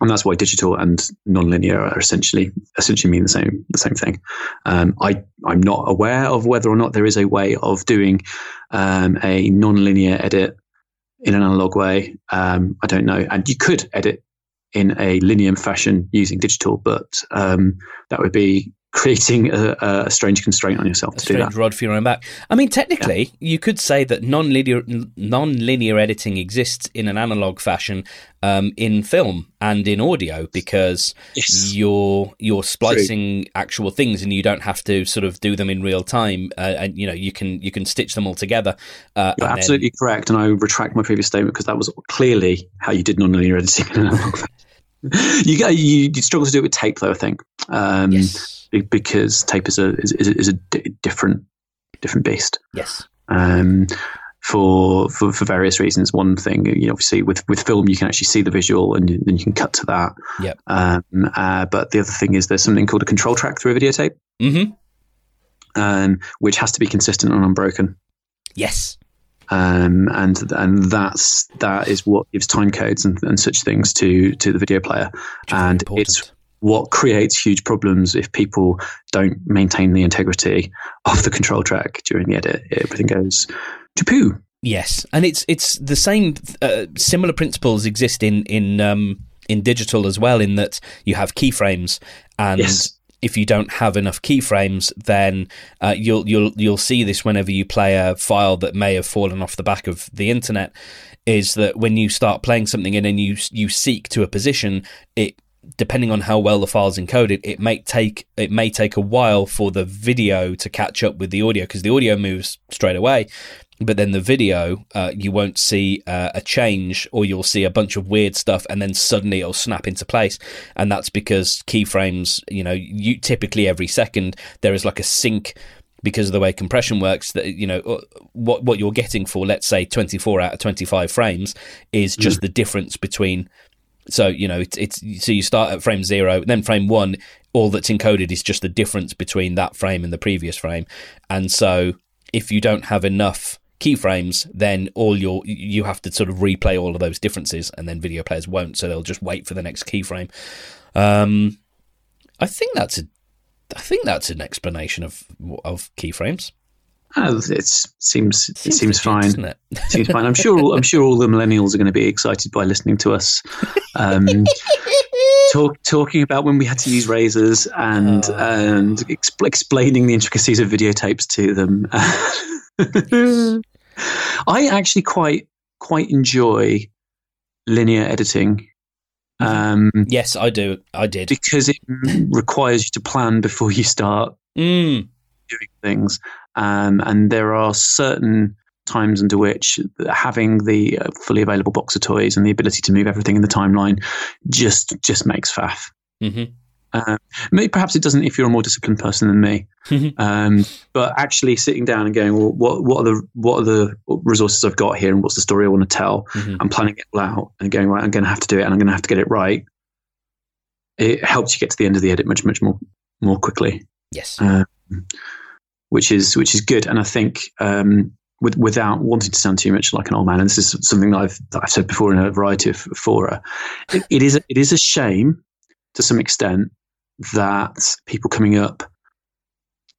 And that's why digital and nonlinear are essentially essentially mean the same the same thing. Um, I I'm not aware of whether or not there is a way of doing um, a nonlinear edit in an analog way. Um, I don't know, and you could edit in a linear fashion using digital, but um, that would be creating a, a, strange constraint on yourself a to do that. rod for your own back. I mean, technically, yeah. you could say that non-linear non-linear editing exists in an analog fashion um, in film and in audio because yes. you're you're splicing True. actual things and you don't have to sort of do them in real time. Uh, and you know, you can you can stitch them all together. Uh, you're absolutely then... correct, and I retract my previous statement because that was clearly how you did non-linear editing in an analog fashion. <laughs> you, you you struggle to do it with tape, though. I think. Um, yes because tape is a is, is a d- different different beast. Yes. Um, for, for for various reasons. One thing, you know, obviously, with with film, you can actually see the visual, and then you can cut to that. Yep. Um, uh, but the other thing is, there's something called a control track through a videotape, mm-hmm. um, which has to be consistent and unbroken. Yes. Um, and and that's that is what gives time codes and, and such things to to the video player, and it's what creates huge problems if people don't maintain the integrity of the control track during the edit. Everything goes to poo. Yes, and it's it's the same. Uh, similar principles exist in in um, in digital as well. In that you have keyframes, and yes. if you don't have enough keyframes, then uh, you'll you'll you'll see this whenever you play a file that may have fallen off the back of the internet. Is that when you start playing something in and you you seek to a position, it depending on how well the file's encoded, it may take it may take a while for the video to catch up with the audio because the audio moves straight away. But then the video, uh, you won't see uh, a change, or you'll see a bunch of weird stuff, and then suddenly it'll snap into place. And that's because keyframes, you know, you typically every second there is like a sync because of the way compression works that you know uh, what what you're getting for let's say 24 out of 25 frames is just mm. the difference between so you know it's, it's so you start at frame zero, then frame one. All that's encoded is just the difference between that frame and the previous frame, and so if you don't have enough keyframes, then all your you have to sort of replay all of those differences, and then video players won't, so they'll just wait for the next keyframe. Um, I think that's a, I think that's an explanation of of keyframes. Oh, it seems it seems, seems fine. It? seems fine. I'm sure. I'm sure all the millennials are going to be excited by listening to us um, <laughs> talk, talking about when we had to use razors and oh. and exp- explaining the intricacies of videotapes to them. <laughs> I actually quite quite enjoy linear editing. Mm-hmm. Um, yes, I do. I did because it <clears throat> requires you to plan before you start mm. doing things. Um, and there are certain times under which having the uh, fully available box of toys and the ability to move everything in the timeline just just makes faff. Mm-hmm. Uh, maybe perhaps it doesn't if you're a more disciplined person than me. Mm-hmm. Um, but actually sitting down and going, well, what what are the what are the resources I've got here, and what's the story I want to tell, mm-hmm. and planning it all out, and going right, I'm going to have to do it, and I'm going to have to get it right. It helps you get to the end of the edit much much more more quickly. Yes. Um, which is which is good. And I think um, with, without wanting to sound too much like an old man, and this is something that I've that I've said before in a variety of fora, it, it is it is a shame to some extent that people coming up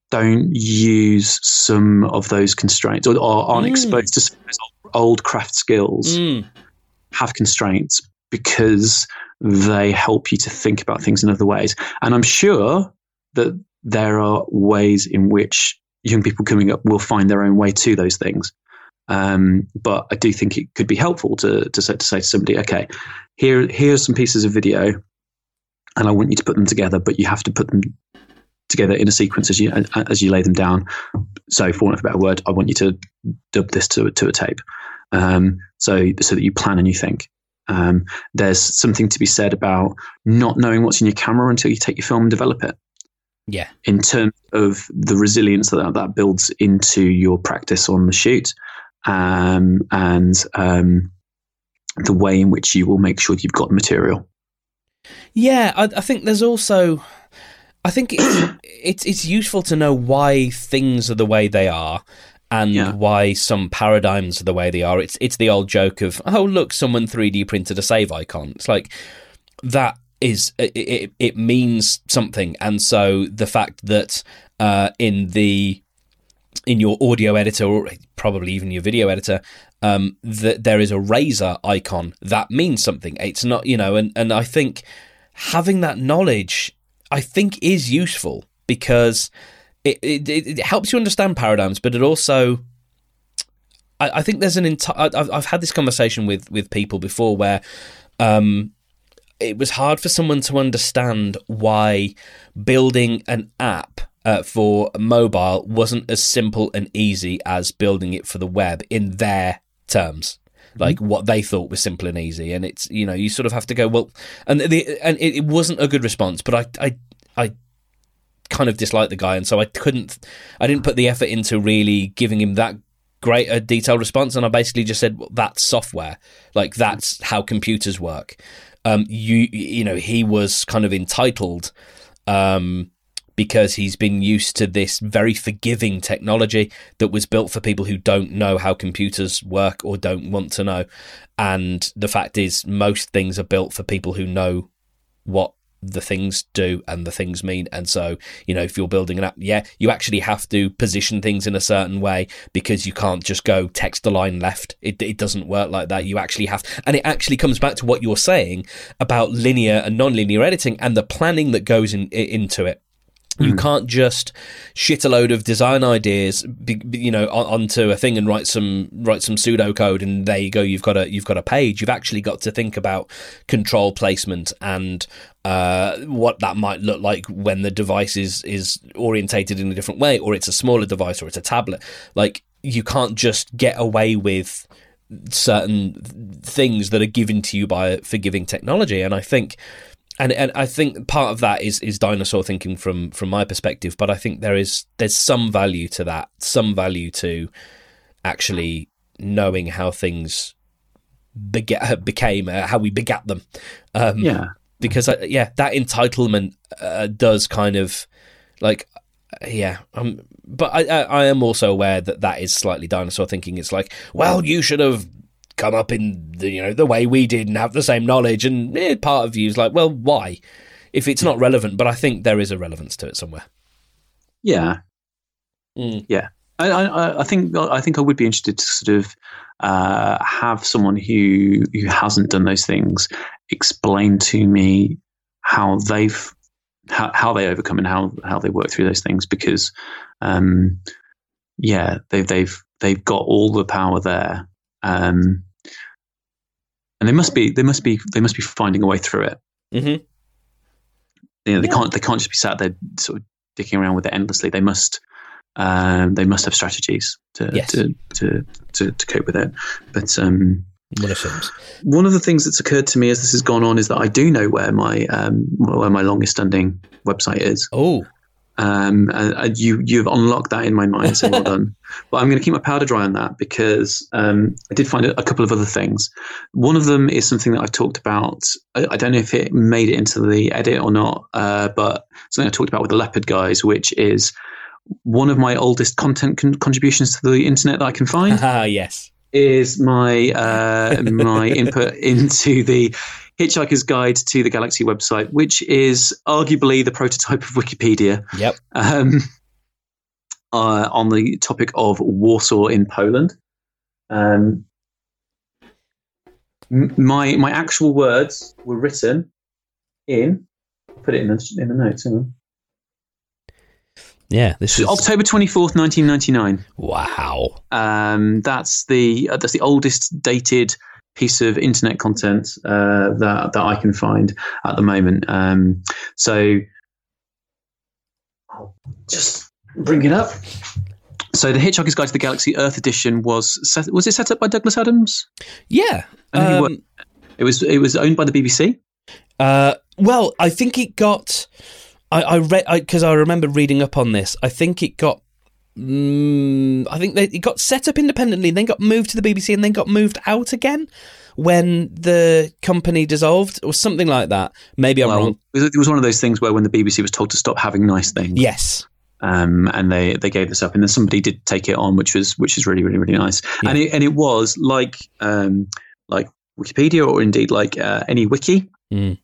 don't use some of those constraints or, or aren't mm. exposed to some of those old, old craft skills, mm. have constraints because they help you to think about things in other ways. And I'm sure that there are ways in which young people coming up will find their own way to those things. Um, but I do think it could be helpful to to say, to say to somebody, okay, here here's some pieces of video, and I want you to put them together, but you have to put them together in a sequence as you as you lay them down. So, for want of a better word, I want you to dub this to to a tape, um, so so that you plan and you think. Um, there's something to be said about not knowing what's in your camera until you take your film and develop it. Yeah. In terms of the resilience that that builds into your practice on the shoot, um, and um, the way in which you will make sure you've got material. Yeah, I, I think there's also, I think it's, <clears throat> it's it's useful to know why things are the way they are, and yeah. why some paradigms are the way they are. It's it's the old joke of oh look, someone three D printed a save icon. It's like that is it, it, it means something, and so the fact that uh, in the in your audio editor or probably even your video editor um, that there is a razor icon that means something it's not you know and, and i think having that knowledge i think is useful because it, it, it helps you understand paradigms, but it also I, I think there's an entire. I've, I've had this conversation with with people before where um, it was hard for someone to understand why building an app uh, for mobile wasn't as simple and easy as building it for the web in their terms. Like mm-hmm. what they thought was simple and easy. And it's you know you sort of have to go well and the and it, it wasn't a good response but i i i kind of disliked the guy. And so i couldn't i didn't put the effort into really giving him that great a detailed response. And i basically just said well, that's software. Like that's how computers work um you you know he was kind of entitled um because he's been used to this very forgiving technology that was built for people who don't know how computers work or don't want to know. And the fact is, most things are built for people who know what the things do and the things mean. And so, you know, if you're building an app, yeah, you actually have to position things in a certain way because you can't just go text the line left. It, it doesn't work like that. You actually have, and it actually comes back to what you're saying about linear and non-linear editing and the planning that goes in, into it. You mm. can't just shit a load of design ideas, you know, onto a thing and write some write some pseudocode, and there you go. You've got a you've got a page. You've actually got to think about control placement and uh, what that might look like when the device is is orientated in a different way, or it's a smaller device, or it's a tablet. Like you can't just get away with certain things that are given to you by forgiving technology, and I think and and I think part of that is is dinosaur thinking from from my perspective, but I think there is there's some value to that, some value to actually knowing how things beget, <laughs> became, uh, how we begat them. Um, yeah, because uh, yeah, that entitlement uh, does kind of like yeah, um, but I, I, I am also aware that that is slightly dinosaur thinking. It's like, well, you should have come up in the, you know the way we did and have the same knowledge. And eh, part of you is like, well, why? If it's not relevant, but I think there is a relevance to it somewhere. Yeah, mm. yeah. I, I, I, think I think I would be interested to sort of uh, have someone who who hasn't done those things explain to me how they've how, how they overcome and how how they work through those things because um, yeah they've they've they've got all the power there um, and they must be they must be they must be finding a way through it. Mm-hmm. You know, they yeah. can't they can't just be sat there sort of dicking around with it endlessly. They must um, they must have strategies to, yes. to, to, to, to cope with it. But um, one of the things that's occurred to me as this has gone on is that I do know where my um, where my longest standing website is. Oh, um, and, you you've unlocked that in my mind, so well done. <laughs> But I'm going to keep my powder dry on that because um, I did find a, couple of other things. One of them is something that I've talked about. I, I don't know if it made it into the edit or not, uh, but something I talked about with the Leopard guys, which is one of my oldest content con- contributions to the internet that I can find. <laughs> Ah, yes is my uh, my input <laughs> into the Hitchhiker's Guide to the Galaxy website, which is arguably the prototype of Wikipedia. Yep. Um, uh, on the topic of Warsaw in Poland. Um, my my actual words were written in. Put it in the, in the notes. Yeah, this is October twenty fourth, nineteen ninety nine. Wow. Um, that's the uh, that's the oldest dated piece of internet content uh, that that I can find at the moment. Um, so I'll just bring it up. So the Hitchhiker's Guide to the Galaxy Earth edition was set, was it set up by Douglas Adams? Yeah, um, it was. It was owned by the BBC. Uh, well, I think it got. I, I read because I, I remember reading up on this. I think it got Mm, I think they, it got set up independently, and then got moved to the BBC, and then got moved out again when the company dissolved, or something like that. Maybe I'm well, wrong. It was one of those things where when the BBC was told to stop having nice things, yes, um, and they they gave this up, and then somebody did take it on, which was which is really really really nice, yeah. and it and it was like um, like Wikipedia or indeed like uh, any wiki. Mm.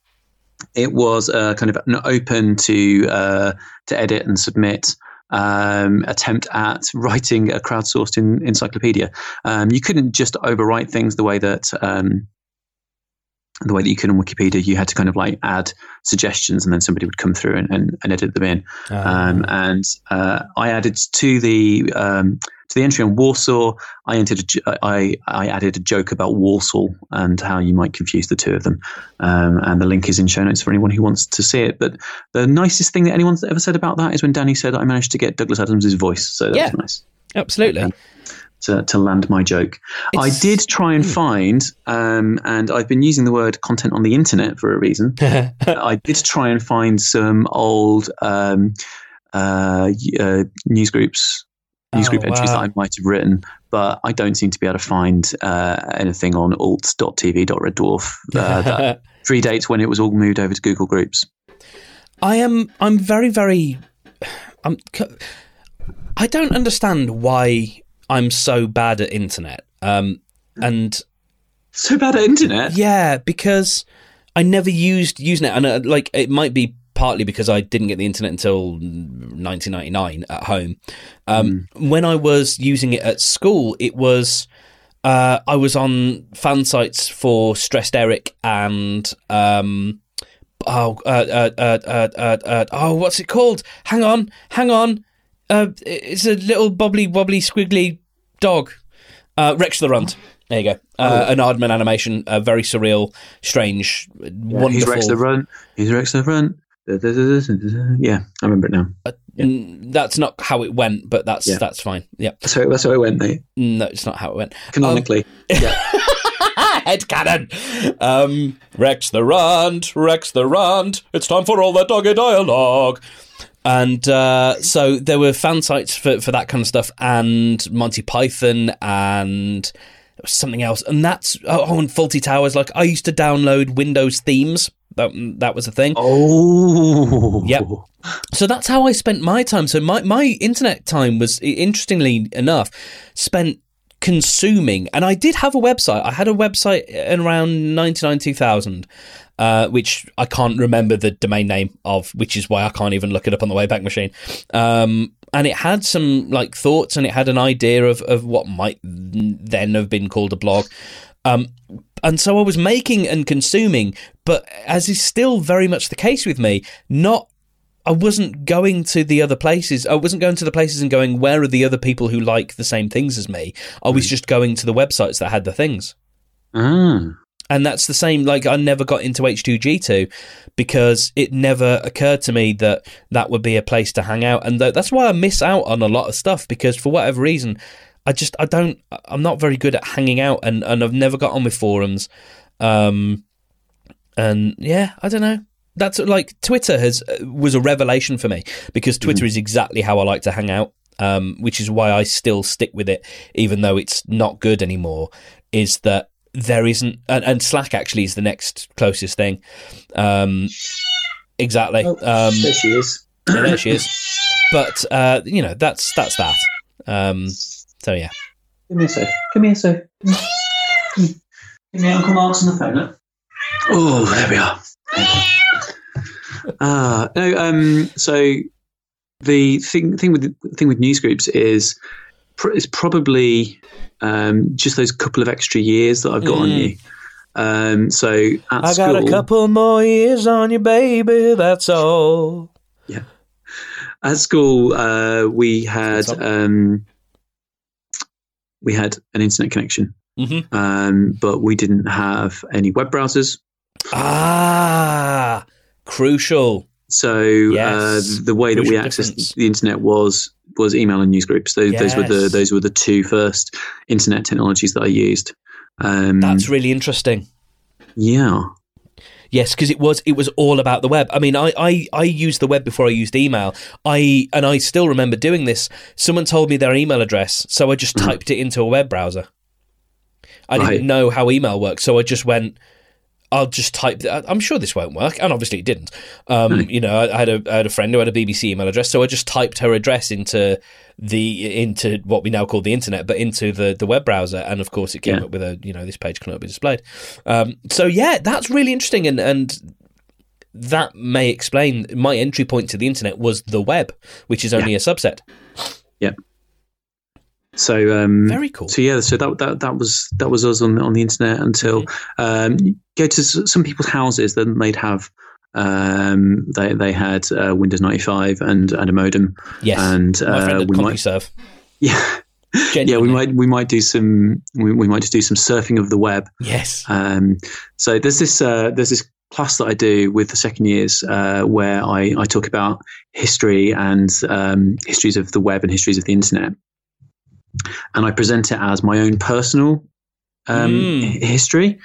It was uh, kind of open to uh, to edit and submit um, attempt at writing a crowdsourced in, encyclopedia. Um, you couldn't just overwrite things the way that um, the way that you could on Wikipedia, you had to kind of like add suggestions, and then somebody would come through and, and, and edit them in. Um, and uh, I added to the um, to the entry on Warsaw. I entered. A, I I added a joke about Warsaw and how you might confuse the two of them. Um, and the link is in show notes for anyone who wants to see it. But the nicest thing that anyone's ever said about that is when Danny said I managed to get Douglas Adams' voice. So that Yeah. was nice Absolutely. To, to land my joke. I did try and find, um, and I've been using the word content on the internet for a reason. <laughs> I did try and find some old um, uh, uh, news groups, newsgroup Oh, entries wow. that I might have written, but I don't seem to be able to find uh, anything on alt.tv.red dwarf uh, that <laughs> predates when it was all moved over to Google Groups. I am. I'm very, very. <sighs> I'm. I don't understand why I'm so bad at internet. Um, and So bad at internet. yeah, because I never used Usenet, and uh, like it might be partly because I didn't get the internet until 1999 at home. Um, When I was using it at school, it was. Uh, I was on fan sites for Stressed Eric and um, oh, uh, uh, uh, uh, uh, uh, oh, what's it called? Hang on, hang on. Uh, it's a little bobbly wobbly squiggly dog. Uh, Rex the Runt. There you go. Uh, An Aardman animation, uh, very surreal, strange, wonderful. He's Rex the Run. He's Rex the Run. Yeah, I remember it now. Mm, That's not how it went, but that's Yeah. that's fine. Yeah, So that's how it went, mate. no, it's not how it went. Canonically. <laughs> Head canon. Um, Rex the Runt, Rex the Runt. It's time for all the doggy dialogue. And uh, so there were fan sites for, for that kind of stuff, and Monty Python, and something else, and that's oh, and Fawlty Towers. Like I used to download Windows themes. That that was a thing. Oh. Yep. So that's how I spent my time. So my, my internet time was, interestingly enough, spent consuming. And I did have a website. I had a website in around 99, 2000, uh, which I can't remember the domain name of, which is why I can't even look it up on the Wayback Machine. Um, and it had some like thoughts and it had an idea of, of what might then have been called a blog. Um, and so I was making and consuming, but as is still very much the case with me, not I wasn't going to the other places. I wasn't going to the places and going, where are the other people who like the same things as me? I was just going to the websites that had the things. Ah. And that's the same. Like, I never got into H2G2 because it never occurred to me that that would be a place to hang out. And th- that's why I miss out on a lot of stuff because for whatever reason, I just, I don't, I'm not very good at hanging out and, and I've never got on with forums. Um, and yeah, I don't know. That's like Twitter has was a revelation for me because Twitter is exactly how I like to hang out. Um, which is why I still stick with it, even though it's not good anymore. Is that there isn't, and, and Slack actually is the next closest thing. Um, exactly. Um, there she is. <coughs> yeah, there she is. But uh, you know, that's that's that. Um, so yeah. Give me a sec. Come here, sir. Give me Uncle Mark's on the phone. Look. Oh, there we are. Ah, no. Um. So the thing thing with the thing with newsgroups is pr- is probably um, just those couple of extra years that I've got on Mm. you. Um. So at I school, got a couple more years on you, baby. That's all. Yeah. At school, uh, we had um, we had an internet connection, Mhm. um, but we didn't have any web browsers. Ah, crucial. So Yes. uh, the way that we accessed difference. the internet was was email and newsgroups. Those, those were the those were the two first internet technologies that I used. Um, That's really interesting. yeah. Yes, because it was it was all about the web. I mean, I, I I used the web before I used email. I and I still remember doing this. Someone told me their email address, so I just typed it into a web browser. I Right. didn't know how email worked, so I just went. I'll just type. I'm sure this won't work, and obviously it didn't. Um, You know, I, had a I had a friend who had a BBC email address, so I just typed her address into the into what we now call the internet, but into the the web browser, and of course it came Yeah. up with a you know this page cannot be displayed. Um, so yeah, that's really interesting, and and that may explain my entry point to the internet was the web, which is only a subset. So um, Very cool. So yeah, so that that that was that was us on the, on the internet until um, you go to some people's houses, then they'd have um, they they had uh, Windows ninety five and and a modem, Yes. and uh, we might CompuServe. <laughs> yeah yeah we might we might do some we, we might just do some surfing of the web. Yes. Um, so there's this uh, there's this class that I do with the second years uh, where I, I talk about history and um, histories of the web and histories of the internet, and I present it as my own personal um, Mm. history.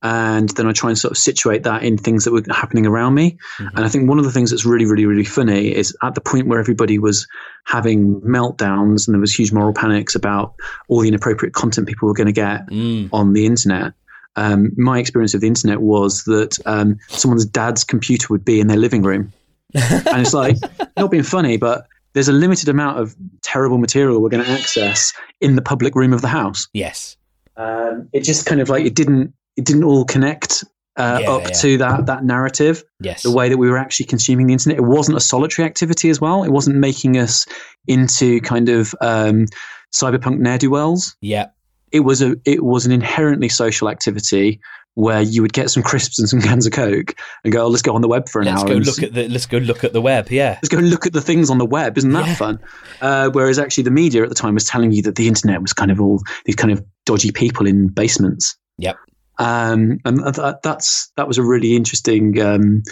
And then I try and sort of situate that in things that were happening around me. Mhm. And I think one of the things that's really, really, really funny is at the point where everybody was having meltdowns and there was huge moral panics about all the inappropriate content people were going to get Mm. on the internet. Um, my experience of the internet was that um, someone's dad's computer would be in their living room, <laughs> and it's like not being funny, but there's a limited amount of terrible material we're going to access in the public room of the house. Yes. Um, it just kind of like it didn't it didn't all connect uh, Yeah, up yeah. to that that narrative Yes. the way that we were actually consuming the internet. It wasn't a solitary activity as well. It wasn't making us into kind of um, cyberpunk ne'er do wells Yeah. it was a it was an inherently social activity where you would get some crisps and some cans of coke and go, oh, let's go on the web for an Let's hour. go and look at the. Let's go look at the web. Yeah. let's go look at the things on the web. Isn't that Yeah. fun? Uh, whereas actually the media at the time was telling you that the internet was kind of all these kind of dodgy people in basements. Yep. Um, and that, that's that was a really interesting um,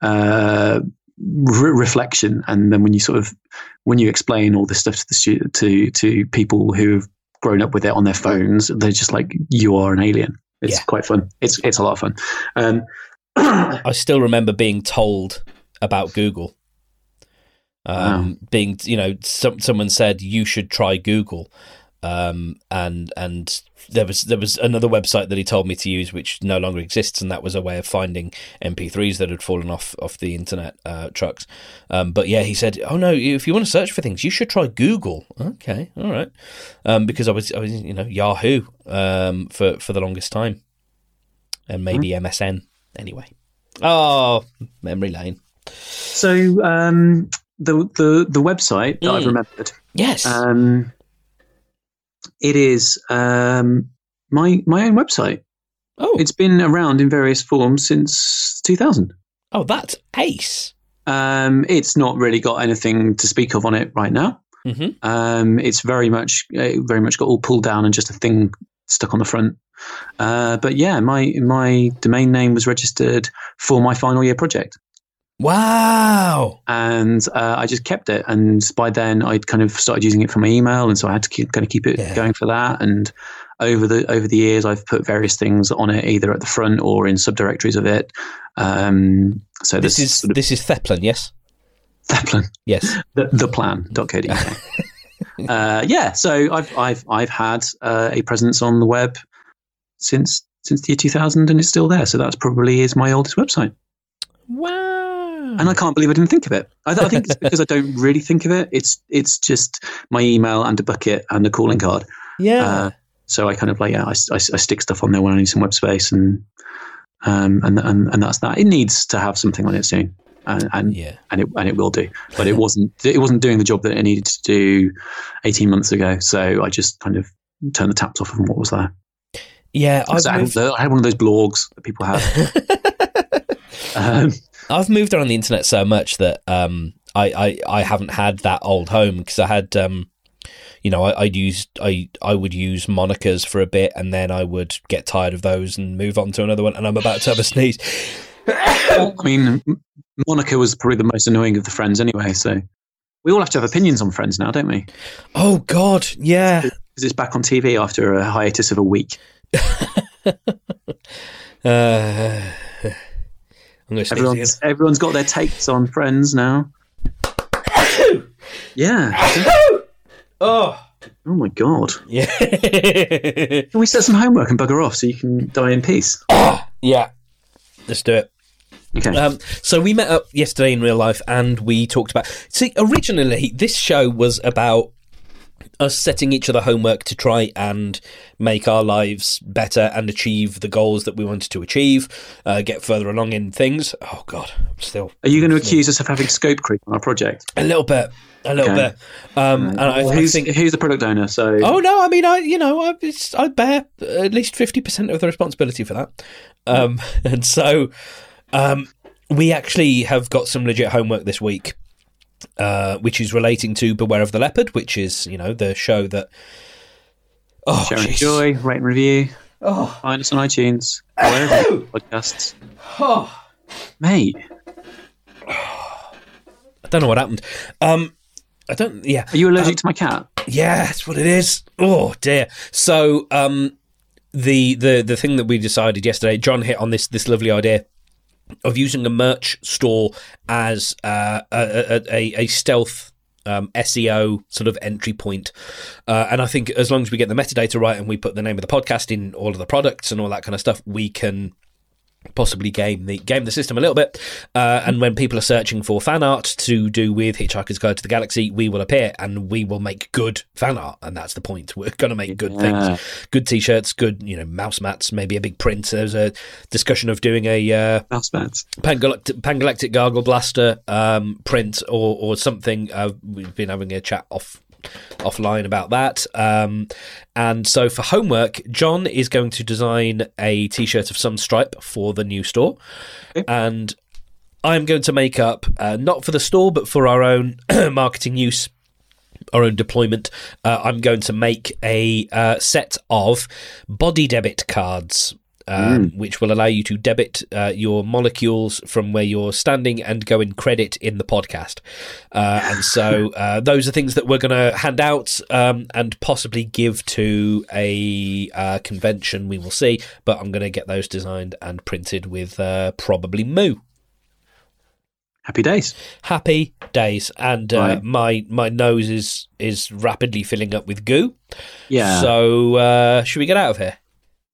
uh, re- reflection. And then when you sort of when you explain all this stuff to the stu- to to people who have grown up with it on their phones, they're just like, "You are an alien." It's Yeah. quite fun. It's it's a lot of fun. Um, <clears throat> I still remember being told about Google. Um, Being, you know, some, someone said you should try Google, um, and and there was there was another website that he told me to use which no longer exists, and that was a way of finding MP3s that had fallen off off the internet uh, trucks. Um, but yeah, he said, "Oh no, if you want to search for things, you should try Google." Okay, all right, um, because I was I was you know Yahoo um, for for the longest time, and maybe MSN anyway. Oh, memory lane. so um, the the the website that I've Mm. remembered. Yes. Um, it is um, my my own website. oh, It's been around in various forms since 2000. oh, that's ace. Um, it's not really got anything to speak of on it right now. hmm Um, it's very much uh, very much got all pulled down and just a thing stuck on the front. Uh, but yeah, my my domain name was registered for my final year project. Wow. and uh, I just kept it. And by then, I'd kind of started using it for my email, and so I had to keep, kind of keep it Yeah. going for that. And over the over the years, I've put various things on it, either at the front or in subdirectories of it. Um, so This this is sort of this is Theplin, yes. Theplin, Yes. <laughs> the, the plan.co.uk. <laughs> uh, yeah, so I've I've I've had uh, a presence on the web since since the year 2000, and it's still there. So that's probably is my oldest website. Wow. And I can't believe I didn't think of it. I, I think it's <laughs> because I don't really think of it. It's it's just my email and a bucket and a calling card. yeah. Uh, so I kind of like yeah, I, I, I stick stuff on there when I need some web space, and um and and, and that's that. It needs to have something on it soon, and and, yeah. and it and it will do. But it wasn't it wasn't doing the job that it needed to do eighteen months ago. So I just kind of turned the taps off from what was there. Yeah. I've So I, had, I had one of those blogs that people have. <laughs> um, I've moved around the internet so much that um, I, I, I haven't had that old home because I had um, you know I, I'd use I I would use monikers for a bit and then I would get tired of those and move on to another one and I'm about to have a sneeze. I mean, Monica was probably the most annoying of the friends anyway. So we all have to have opinions on Friends now, don't we? Oh God, yeah. Because it's back on TV after a hiatus of a week. Uh, <laughs> <sighs> <sighs> <laughs> I'm going to sneeze again. Everyone's everyone's got their takes on Friends now. <coughs> yeah. <coughs> Oh, Oh my god. yeah. <laughs> Can we set some homework and bugger off so you can die in peace? <coughs> yeah. Let's do it. Okay. Um, so we met up yesterday in real life, and we talked about. See, originally this show was about us setting each other homework to try and make our lives better and achieve the goals that we wanted to achieve, uh, get further along in things. Oh God, I'm still. Are you going to accuse us of having scope creep on our project? A little bit, a little Okay. bit. Um, and I, Well, I who's, think. who's the product owner? So Oh no! I mean, I you know I it's, I bear at least fifty percent of the responsibility for that, um, <laughs> and so um, we actually have got some legit homework this week, uh, which is relating to Beware of the Leopard, which is you know the show that. Oh, share jeez. enjoy, rate and review. Oh, Find us on iTunes, wherever <coughs> podcasts. oh. Mate, I don't know what happened. Um, I don't. Yeah, are you allergic to my cat? Yeah, that's what it is. Oh dear. So um the the the thing that we decided yesterday, John hit on this this lovely idea of using a merch store as uh, a, a, a stealth um, SEO sort of entry point. Uh, and I think as long as we get the metadata right and we put the name of the podcast in all of the products and all that kind of stuff, we can possibly game the game the system a little bit. Uh, and when people are searching for fan art to do with Hitchhiker's Guide to the Galaxy, we will appear and we will make good fan art, and that's the point. <laughs> We're going to make good Yeah. things, good t-shirts, good you know mouse mats, maybe a big print. There's a discussion of doing a uh, Mouse mats Pangalactic, Pangalactic Gargle Blaster um, print or or something. Uh, we've been having a chat off offline about that. Um, and so for homework, John is going to design a T-shirt of some stripe for the new store, Okay. and I'm going to make up uh, not for the store but for our own <clears throat> marketing use. Our own deployment. Uh, I'm going to make a uh, set of body debit cards um, which will allow you to debit uh, your molecules from where you're standing and go in credit in the podcast. Uh, and <laughs> so uh, those are things that we're going to hand out um, and possibly give to a uh, convention. We will see, but I'm going to get those designed and printed with uh, probably Moo. Happy days. Happy days, and uh, Right. my my nose is is rapidly filling up with goo. Yeah. So uh, should we get out of here?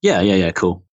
yeah, yeah, yeah, cool.